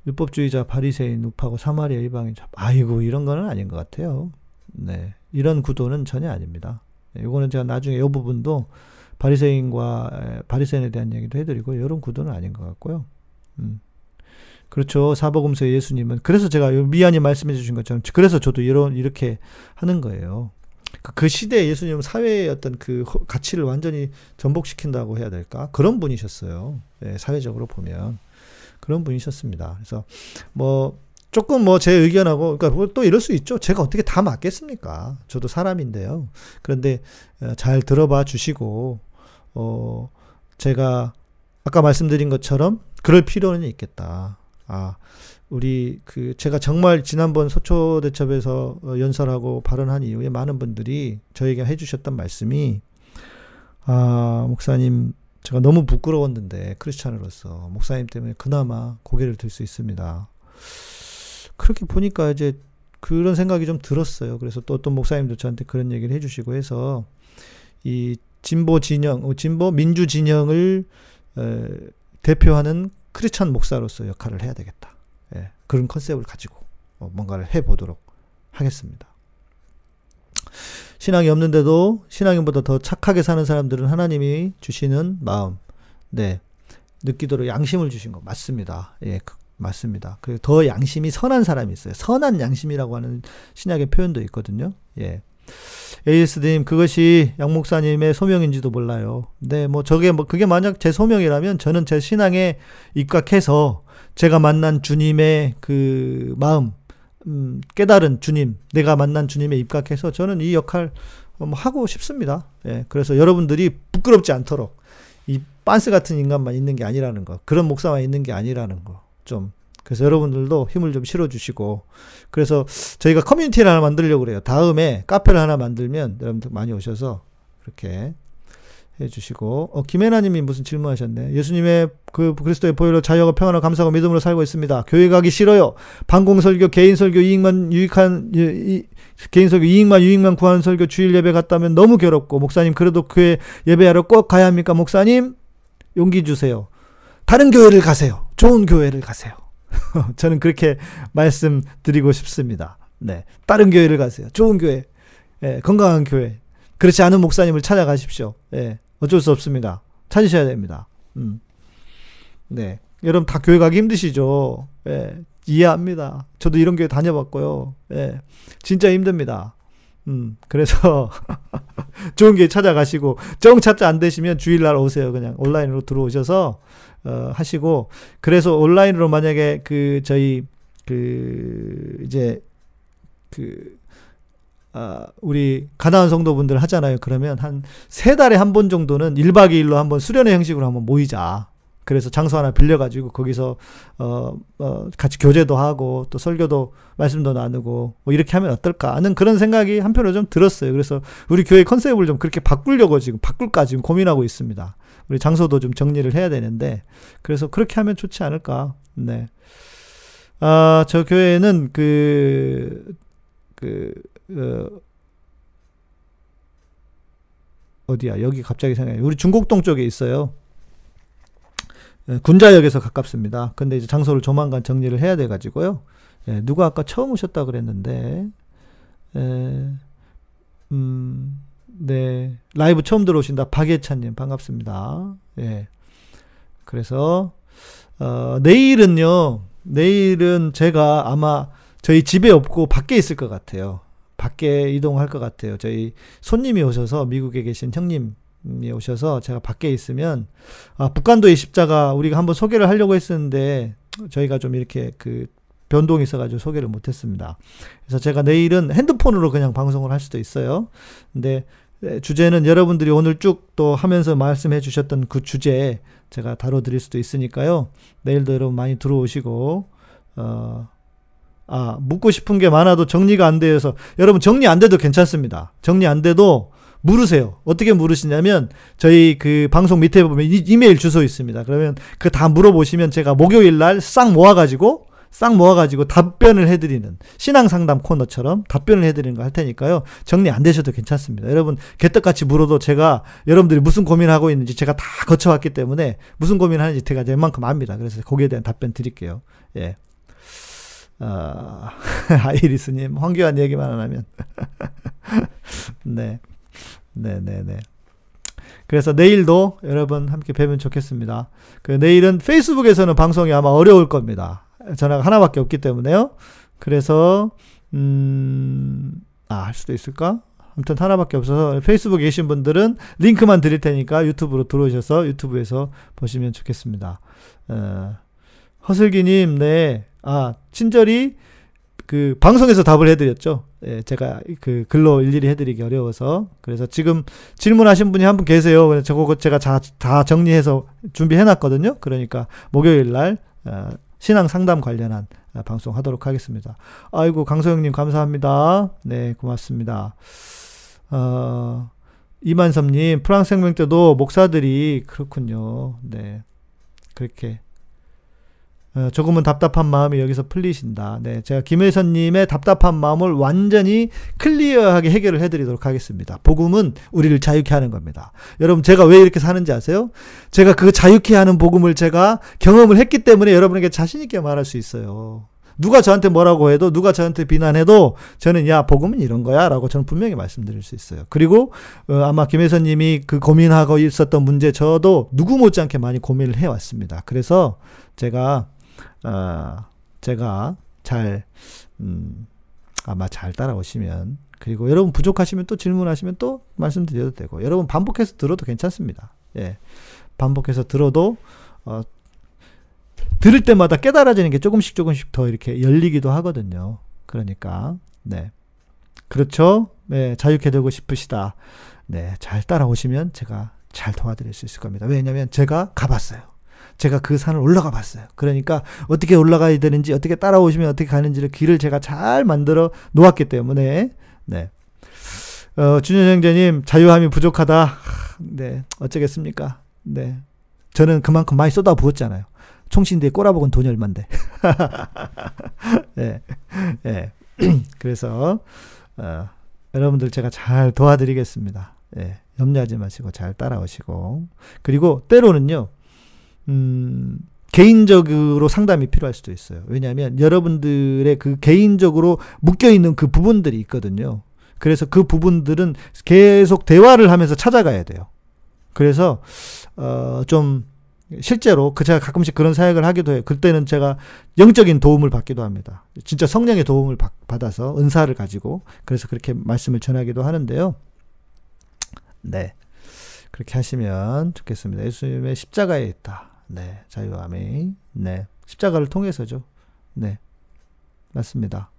S1: 율법주의자 바리새인 우파고 사마리아 이방인 아이고 이런 거는 아닌 것 같아요. 네. 이런 구도는 전혀 아닙니다. 이거는 제가 나중에 이 부분도 바리새인과 바리새인에 대한 얘기도 해드리고 이런 구도는 아닌 것 같고요. 음. 그렇죠. 사복음서의 예수님은 그래서 제가 미안히 말씀해 주신 것처럼 그래서 저도 이런 이렇게 하는 거예요. 그, 그 시대에 예수님은 사회의 어떤 그 가치를 완전히 전복시킨다고 해야 될까 그런 분이셨어요. 네, 사회적으로 보면 그런 분이셨습니다. 그래서 뭐 조금 뭐 제 의견하고 그러니까 뭐또 이럴 수 있죠. 제가 어떻게 다 맞겠습니까? 저도 사람인데요. 그런데 어, 잘 들어봐 주시고 어 제가 아까 말씀드린 것처럼 그럴 필요는 있겠다. 아 우리 그 제가 정말 지난번 소초 대첩에서 어, 연설하고 발언한 이후에 많은 분들이 저에게 해주셨던 말씀이 아 목사님 제가 너무 부끄러웠는데 크리스찬으로서 목사님 때문에 그나마 고개를 들 수 있습니다. 그렇게 보니까 이제 그런 생각이 좀 들었어요. 그래서 또 어떤 목사님도 저한테 그런 얘기를 해주시고 해서 이 진보 진영, 어, 진보 민주 진영을 에, 대표하는 크리스찬 목사로서 역할을 해야 되겠다. 예, 그런 컨셉을 가지고 어, 뭔가를 해보도록 하겠습니다. 신앙이 없는데도 신앙인보다 더 착하게 사는 사람들은 하나님이 주시는 마음, 네, 느끼도록 양심을 주신 거 맞습니다. 예, 그 맞습니다. 그리고 더 양심이 선한 사람이 있어요. 선한 양심이라고 하는 신약의 표현도 있거든요. 예. AS님, 그것이 양 목사님의 소명인지도 몰라요. 네, 뭐, 저게, 뭐, 그게 만약 제 소명이라면 저는 제 신앙에 입각해서 제가 만난 주님의 그 마음, 음, 깨달은 주님, 내가 만난 주님에 입각해서 저는 이 역할 뭐 하고 싶습니다. 예, 그래서 여러분들이 부끄럽지 않도록 이 빤스 같은 인간만 있는 게 아니라는 거, 그런 목사만 있는 게 아니라는 거, 좀 그래서 여러분들도 힘을 좀 실어주시고 그래서 저희가 커뮤니티를 하나 만들려고 그래요. 다음에 카페를 하나 만들면 여러분들 많이 오셔서 그렇게 해주시고 어, 김혜나님이 무슨 질문하셨네. 예수님의 그 그리스도의 보혈로 자유하고 평안하고 감사하고 믿음으로 살고 있습니다. 교회 가기 싫어요. 방공 설교, 개인 설교 이익만 유익한 이, 이, 개인 설교 이익만 유익만 구하는 설교 주일 예배 갔다면 너무 괴롭고 목사님 그래도 교회 예배하러 꼭 가야 합니까 목사님? 용기 주세요. 다른 교회를 가세요. 좋은 교회를 가세요. 저는 그렇게 말씀드리고 싶습니다. 네. 다른 교회를 가세요. 좋은 교회. 예, 건강한 교회. 그렇지 않은 목사님을 찾아가십시오. 예, 어쩔 수 없습니다. 찾으셔야 됩니다. 음. 네. 여러분 다 교회 가기 힘드시죠? 예, 이해합니다. 저도 이런 교회 다녀봤고요. 예, 진짜 힘듭니다. 음, 그래서 좋은 교회 찾아가시고 정 찾자 안 되시면 주일날 오세요. 그냥 온라인으로 들어오셔서 어, 하시고 그래서 온라인으로 만약에 그 저희 그 이제 그 아, 우리 가나안 성도분들 하잖아요. 그러면 한 세 달에 한 번 정도는 1박 2일로 한번 수련회 형식으로 한번 모이자. 그래서 장소 하나 빌려가지고 거기서 어, 어, 같이 교제도 하고 또 설교도 말씀도 나누고 뭐 이렇게 하면 어떨까 하는 그런 생각이 한편으로 좀 들었어요. 그래서 우리 교회 컨셉을 좀 그렇게 바꾸려고 지금 바꿀까 지금 고민하고 있습니다. 우리 장소도 좀 정리를 해야 되는데 그래서 그렇게 하면 좋지 않을까. 네. 아, 저 교회는 그, 그, 어, 어디야? 여기 갑자기 생각해. 우리 중곡동 쪽에 있어요. 예, 군자역에서 가깝습니다. 근데 이제 장소를 조만간 정리를 해야 돼 가지고요. 예, 누가 아까 처음 오셨다 그랬는데, 예, 음, 네. 라이브 처음 들어오신다. 박예찬님, 반갑습니다. 예. 그래서, 어, 내일은요, 내일은 제가 아마 저희 집에 없고 밖에 있을 것 같아요. 밖에 이동할 것 같아요. 저희 손님이 오셔서 미국에 계신 형님 이 오셔서 제가 밖에 있으면 아, 북한도의 십자가 우리가 한번 소개를 하려고 했었는데 저희가 좀 이렇게 그 변동이 있어가지고 소개를 못했습니다. 그래서 제가 내일은 핸드폰으로 그냥 방송을 할 수도 있어요. 근데 주제는 여러분들이 오늘 쭉 또 하면서 말씀해 주셨던 그 주제 제가 다뤄드릴 수도 있으니까요. 내일도 여러분 많이 들어오시고, 어, 아, 묻고 싶은 게 많아도 정리가 안 되어서, 여러분 정리 안 돼도 괜찮습니다. 정리 안 돼도 물으세요. 어떻게 물으시냐면, 저희 그 방송 밑에 보면 이메일 주소 있습니다. 그러면 그 다 물어보시면 제가 목요일 날 싹 모아가지고, 싹 모아가지고 답변을 해드리는 신앙 상담 코너처럼 답변을 해드리는 거 할 테니까요. 정리 안 되셔도 괜찮습니다. 여러분 개떡같이 물어도 제가 여러분들이 무슨 고민하고 있는지 제가 다 거쳐왔기 때문에 무슨 고민하는지 제가 웬만큼 압니다. 그래서 거기에 대한 답변 드릴게요. 예. 어, 아이리스님 황교안 얘기만 안 하면 네. 네, 네, 네. 그래서 내일도 여러분 함께 뵈면 좋겠습니다. 그 내일은 페이스북에서는 방송이 아마 어려울 겁니다. 전화가 하나밖에 없기 때문에요. 그래서 음, 아, 할 수도 있을까? 아무튼 하나밖에 없어서 페이스북에 계신 분들은 링크만 드릴 테니까 유튜브로 들어오셔서 유튜브에서 보시면 좋겠습니다. 어, 허슬기님, 네. 아, 친절히 그 방송에서 답을 해드렸죠. 예, 제가 그 글로 일일이 해드리기 어려워서 그래서 지금 질문하신 분이 한 분 계세요. 저거 제가 다, 다 정리해서 준비해놨거든요. 그러니까 목요일 날 어, 신앙 상담 관련한 아, 방송 하도록 하겠습니다. 아이고, 강소영님 감사합니다. 네, 고맙습니다. 어, 이만섭님, 프랑스 혁명 때도 목사들이 그렇군요. 네. 그렇게 어, 조금은 답답한 마음이 여기서 풀리신다. 네, 제가 김혜선님의 답답한 마음을 완전히 클리어하게 해결을 해드리도록 하겠습니다. 복음은 우리를 자유케 하는 겁니다. 여러분, 제가 왜 이렇게 사는지 아세요? 제가 그 자유케 하는 복음을 제가 경험을 했기 때문에 여러분에게 자신있게 말할 수 있어요. 누가 저한테 뭐라고 해도 누가 저한테 비난해도 저는 야 복음은 이런 거야 라고 저는 분명히 말씀드릴 수 있어요. 그리고 어, 아마 김혜선님이 그 고민하고 있었던 문제 저도 누구 못지않게 많이 고민을 해왔습니다. 그래서 제가 어, 제가 잘, 음, 아마 잘 따라오시면, 그리고 여러분 부족하시면 또 질문하시면 또 말씀드려도 되고, 여러분 반복해서 들어도 괜찮습니다. 예. 반복해서 들어도, 어, 들을 때마다 깨달아지는 게 조금씩 조금씩 더 이렇게 열리기도 하거든요. 그러니까, 네. 그렇죠? 네, 자유케 되고 싶으시다. 네, 잘 따라오시면 제가 잘 도와드릴 수 있을 겁니다. 왜냐면 제가 가봤어요. 제가 그 산을 올라가 봤어요. 그러니까 어떻게 올라가야 되는지 어떻게 따라오시면 어떻게 가는지를 길을 제가 잘 만들어 놓았기 때문에 네. 어, 준현 형제님 자유함이 부족하다. 네, 어쩌겠습니까? 네, 저는 그만큼 많이 쏟아 부었잖아요. 총신대에 꼬라박은 돈이 얼만데. 네, 네. 그래서 어, 여러분들 제가 잘 도와드리겠습니다. 네, 염려하지 마시고 잘 따라오시고 그리고 때로는요. 음, 개인적으로 상담이 필요할 수도 있어요. 왜냐하면 여러분들의 그 개인적으로 묶여 있는 그 부분들이 있거든요. 그래서 그 부분들은 계속 대화를 하면서 찾아가야 돼요. 그래서 어 좀 실제로 그 제가 가끔씩 그런 사역을 하기도 해요. 그때는 제가 영적인 도움을 받기도 합니다. 진짜 성령의 도움을 받아서 은사를 가지고 그래서 그렇게 말씀을 전하기도 하는데요. 네. 그렇게 하시면 좋겠습니다. 예수님의 십자가에 있다. 네, 자유함이. 네, 십자가를 통해서죠. 네, 맞습니다.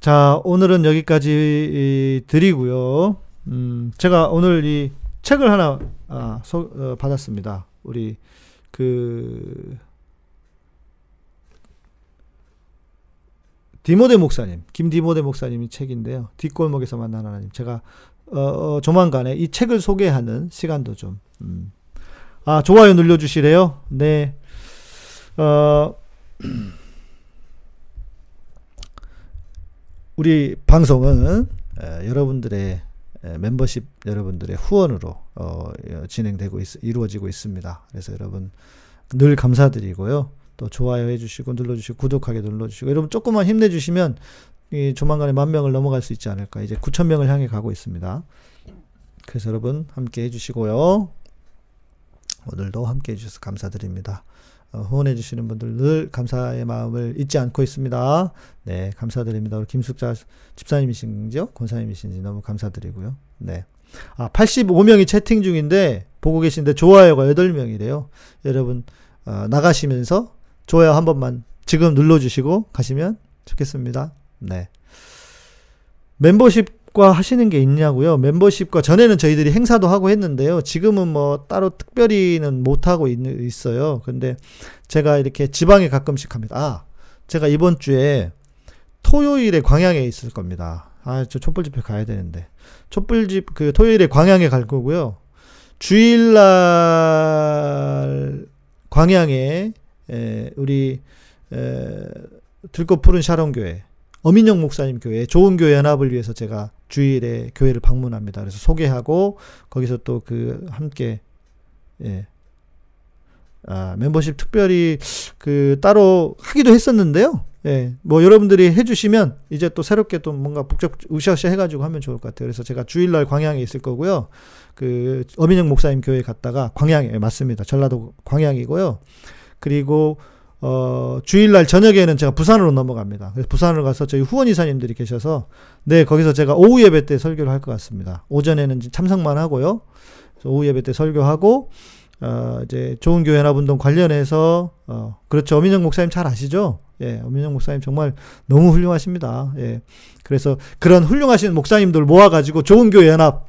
S1: 자, 오늘은 여기까지 드리고요. 음, 제가 오늘 이 책을 하나 아, 소, 어, 받았습니다. 우리 그 디모데 목사님, 김디모데 목사님이 책인데요. 뒷골목에서 만난 하나님. 제가 어, 어, 조만간에 이 책을 소개하는 시간도 좀 음, 아, 좋아요 눌러주시래요. 네. 어, 우리 방송은 에, 여러분들의 에, 멤버십 여러분들의 후원으로 어, 진행되고 있, 이루어지고 있습니다. 그래서 여러분 늘 감사드리고요. 또 좋아요 해주시고 눌러주시고 구독하게 눌러주시고 여러분 조금만 힘내주시면 이 조만간에 만 명을 넘어갈 수 있지 않을까. 이제 9천 명을 향해 가고 있습니다. 그래서 여러분 함께 해주시고요. 오늘도 함께 해주셔서 감사드립니다. 어, 후원해 주시는 분들 늘 감사의 마음을 잊지 않고 있습니다. 네, 감사드립니다. 우리 김숙자 집사님이신지요? 권사님이신지 너무 감사드리고요. 네. 아, 85명이 채팅 중인데 보고 계신데 좋아요가 8명이래요. 여러분 어, 나가시면서 좋아요 한 번만 지금 눌러 주시고 가시면 좋겠습니다. 네. 멤버십 과 하시는 게 있냐고요? 멤버십과 전에는 저희들이 행사도 하고 했는데요. 지금은 뭐 따로 특별히는 못 하고 있, 어요 근데 제가 이렇게 지방에 가끔씩 합니다. 아, 제가 이번 주에 토요일에 광양에 있을 겁니다. 아, 저 촛불 집회 가야 되는데. 촛불 집, 그 토요일에 광양에 갈 거고요. 주일날 광양에, 에, 우리, 에, 들꽃 푸른 샤론교회, 어민영 목사님 교회, 좋은 교회 연합을 위해서 제가 주일에 교회를 방문합니다. 그래서 소개하고, 거기서 또 그, 함께, 예, 아, 멤버십 특별히 그 따로 하기도 했었는데요. 예, 뭐 여러분들이 해 주시면 이제 또 새롭게 또 뭔가 북적 으쌰으쌰 해 가지고 하면 좋을 것 같아요. 그래서 제가 주일날 광양에 있을 거고요. 그 어민영 목사님 교회 갔다가 광양에 맞습니다. 전라도 광양이고요. 그리고 어 주일날 저녁에는 제가 부산으로 넘어갑니다. 그래서 부산으로 가서 저희 후원 이사님들이 계셔서 네 거기서 제가 오후 예배 때 설교를 할 것 같습니다. 오전에는 참석만 하고요. 오후 예배 때 설교하고 어, 이제 좋은 교회 연합 운동 관련해서 어, 그렇죠. 어민영 목사님 잘 아시죠? 예, 어민영 목사님 정말 너무 훌륭하십니다. 예. 그래서 그런 훌륭하신 목사님들 모아 가지고 좋은 교회 연합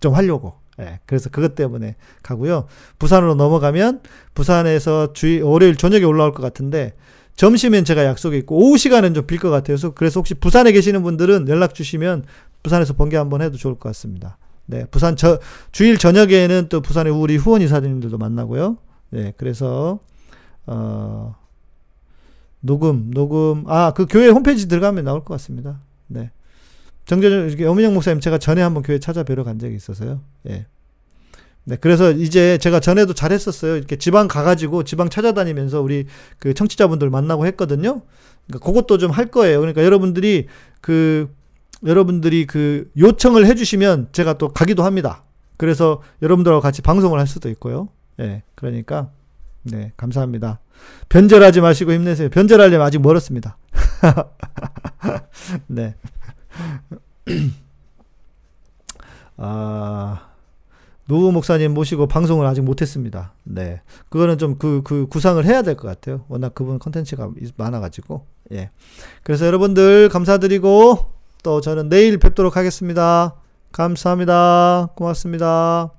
S1: 좀 하려고. 예, 그래서 그것 때문에 가고요. 부산으로 넘어가면 부산에서 주일, 월요일 저녁에 올라올 것 같은데 점심엔 제가 약속이 있고 오후 시간은 좀 빌 것 같아요. 그래서 혹시 부산에 계시는 분들은 연락 주시면 부산에서 번개 한번 해도 좋을 것 같습니다. 네, 부산 저 주일 저녁에는 또 부산의 우리 후원 이사님들도 만나고요. 네, 그래서 어 녹음 녹음 아 그 교회 홈페이지 들어가면 나올 것 같습니다. 네. 정전 어민영 목사님 제가 전에 한번 교회 찾아뵈러 간 적이 있어서요. 예. 네, 그래서 이제 제가 전에도 잘했었어요. 이렇게 지방 가가지고 지방 찾아다니면서 우리 그 청취자분들 만나고 했거든요. 그러니까 그것도 좀 할 거예요. 그러니까 여러분들이 그 여러분들이 그 요청을 해주시면 제가 또 가기도 합니다. 그래서 여러분들하고 같이 방송을 할 수도 있고요. 예, 네, 그러니까 네, 감사합니다. 변절하지 마시고 힘내세요. 변절하려면 아직 멀었습니다. 네. 아, 노우 목사님 모시고 방송을 아직 못했습니다. 네. 그거는 좀 그, 그 구상을 해야 될 것 같아요. 워낙 그분 컨텐츠가 많아가지고. 예. 그래서 여러분들 감사드리고, 또 저는 내일 뵙도록 하겠습니다. 감사합니다. 고맙습니다.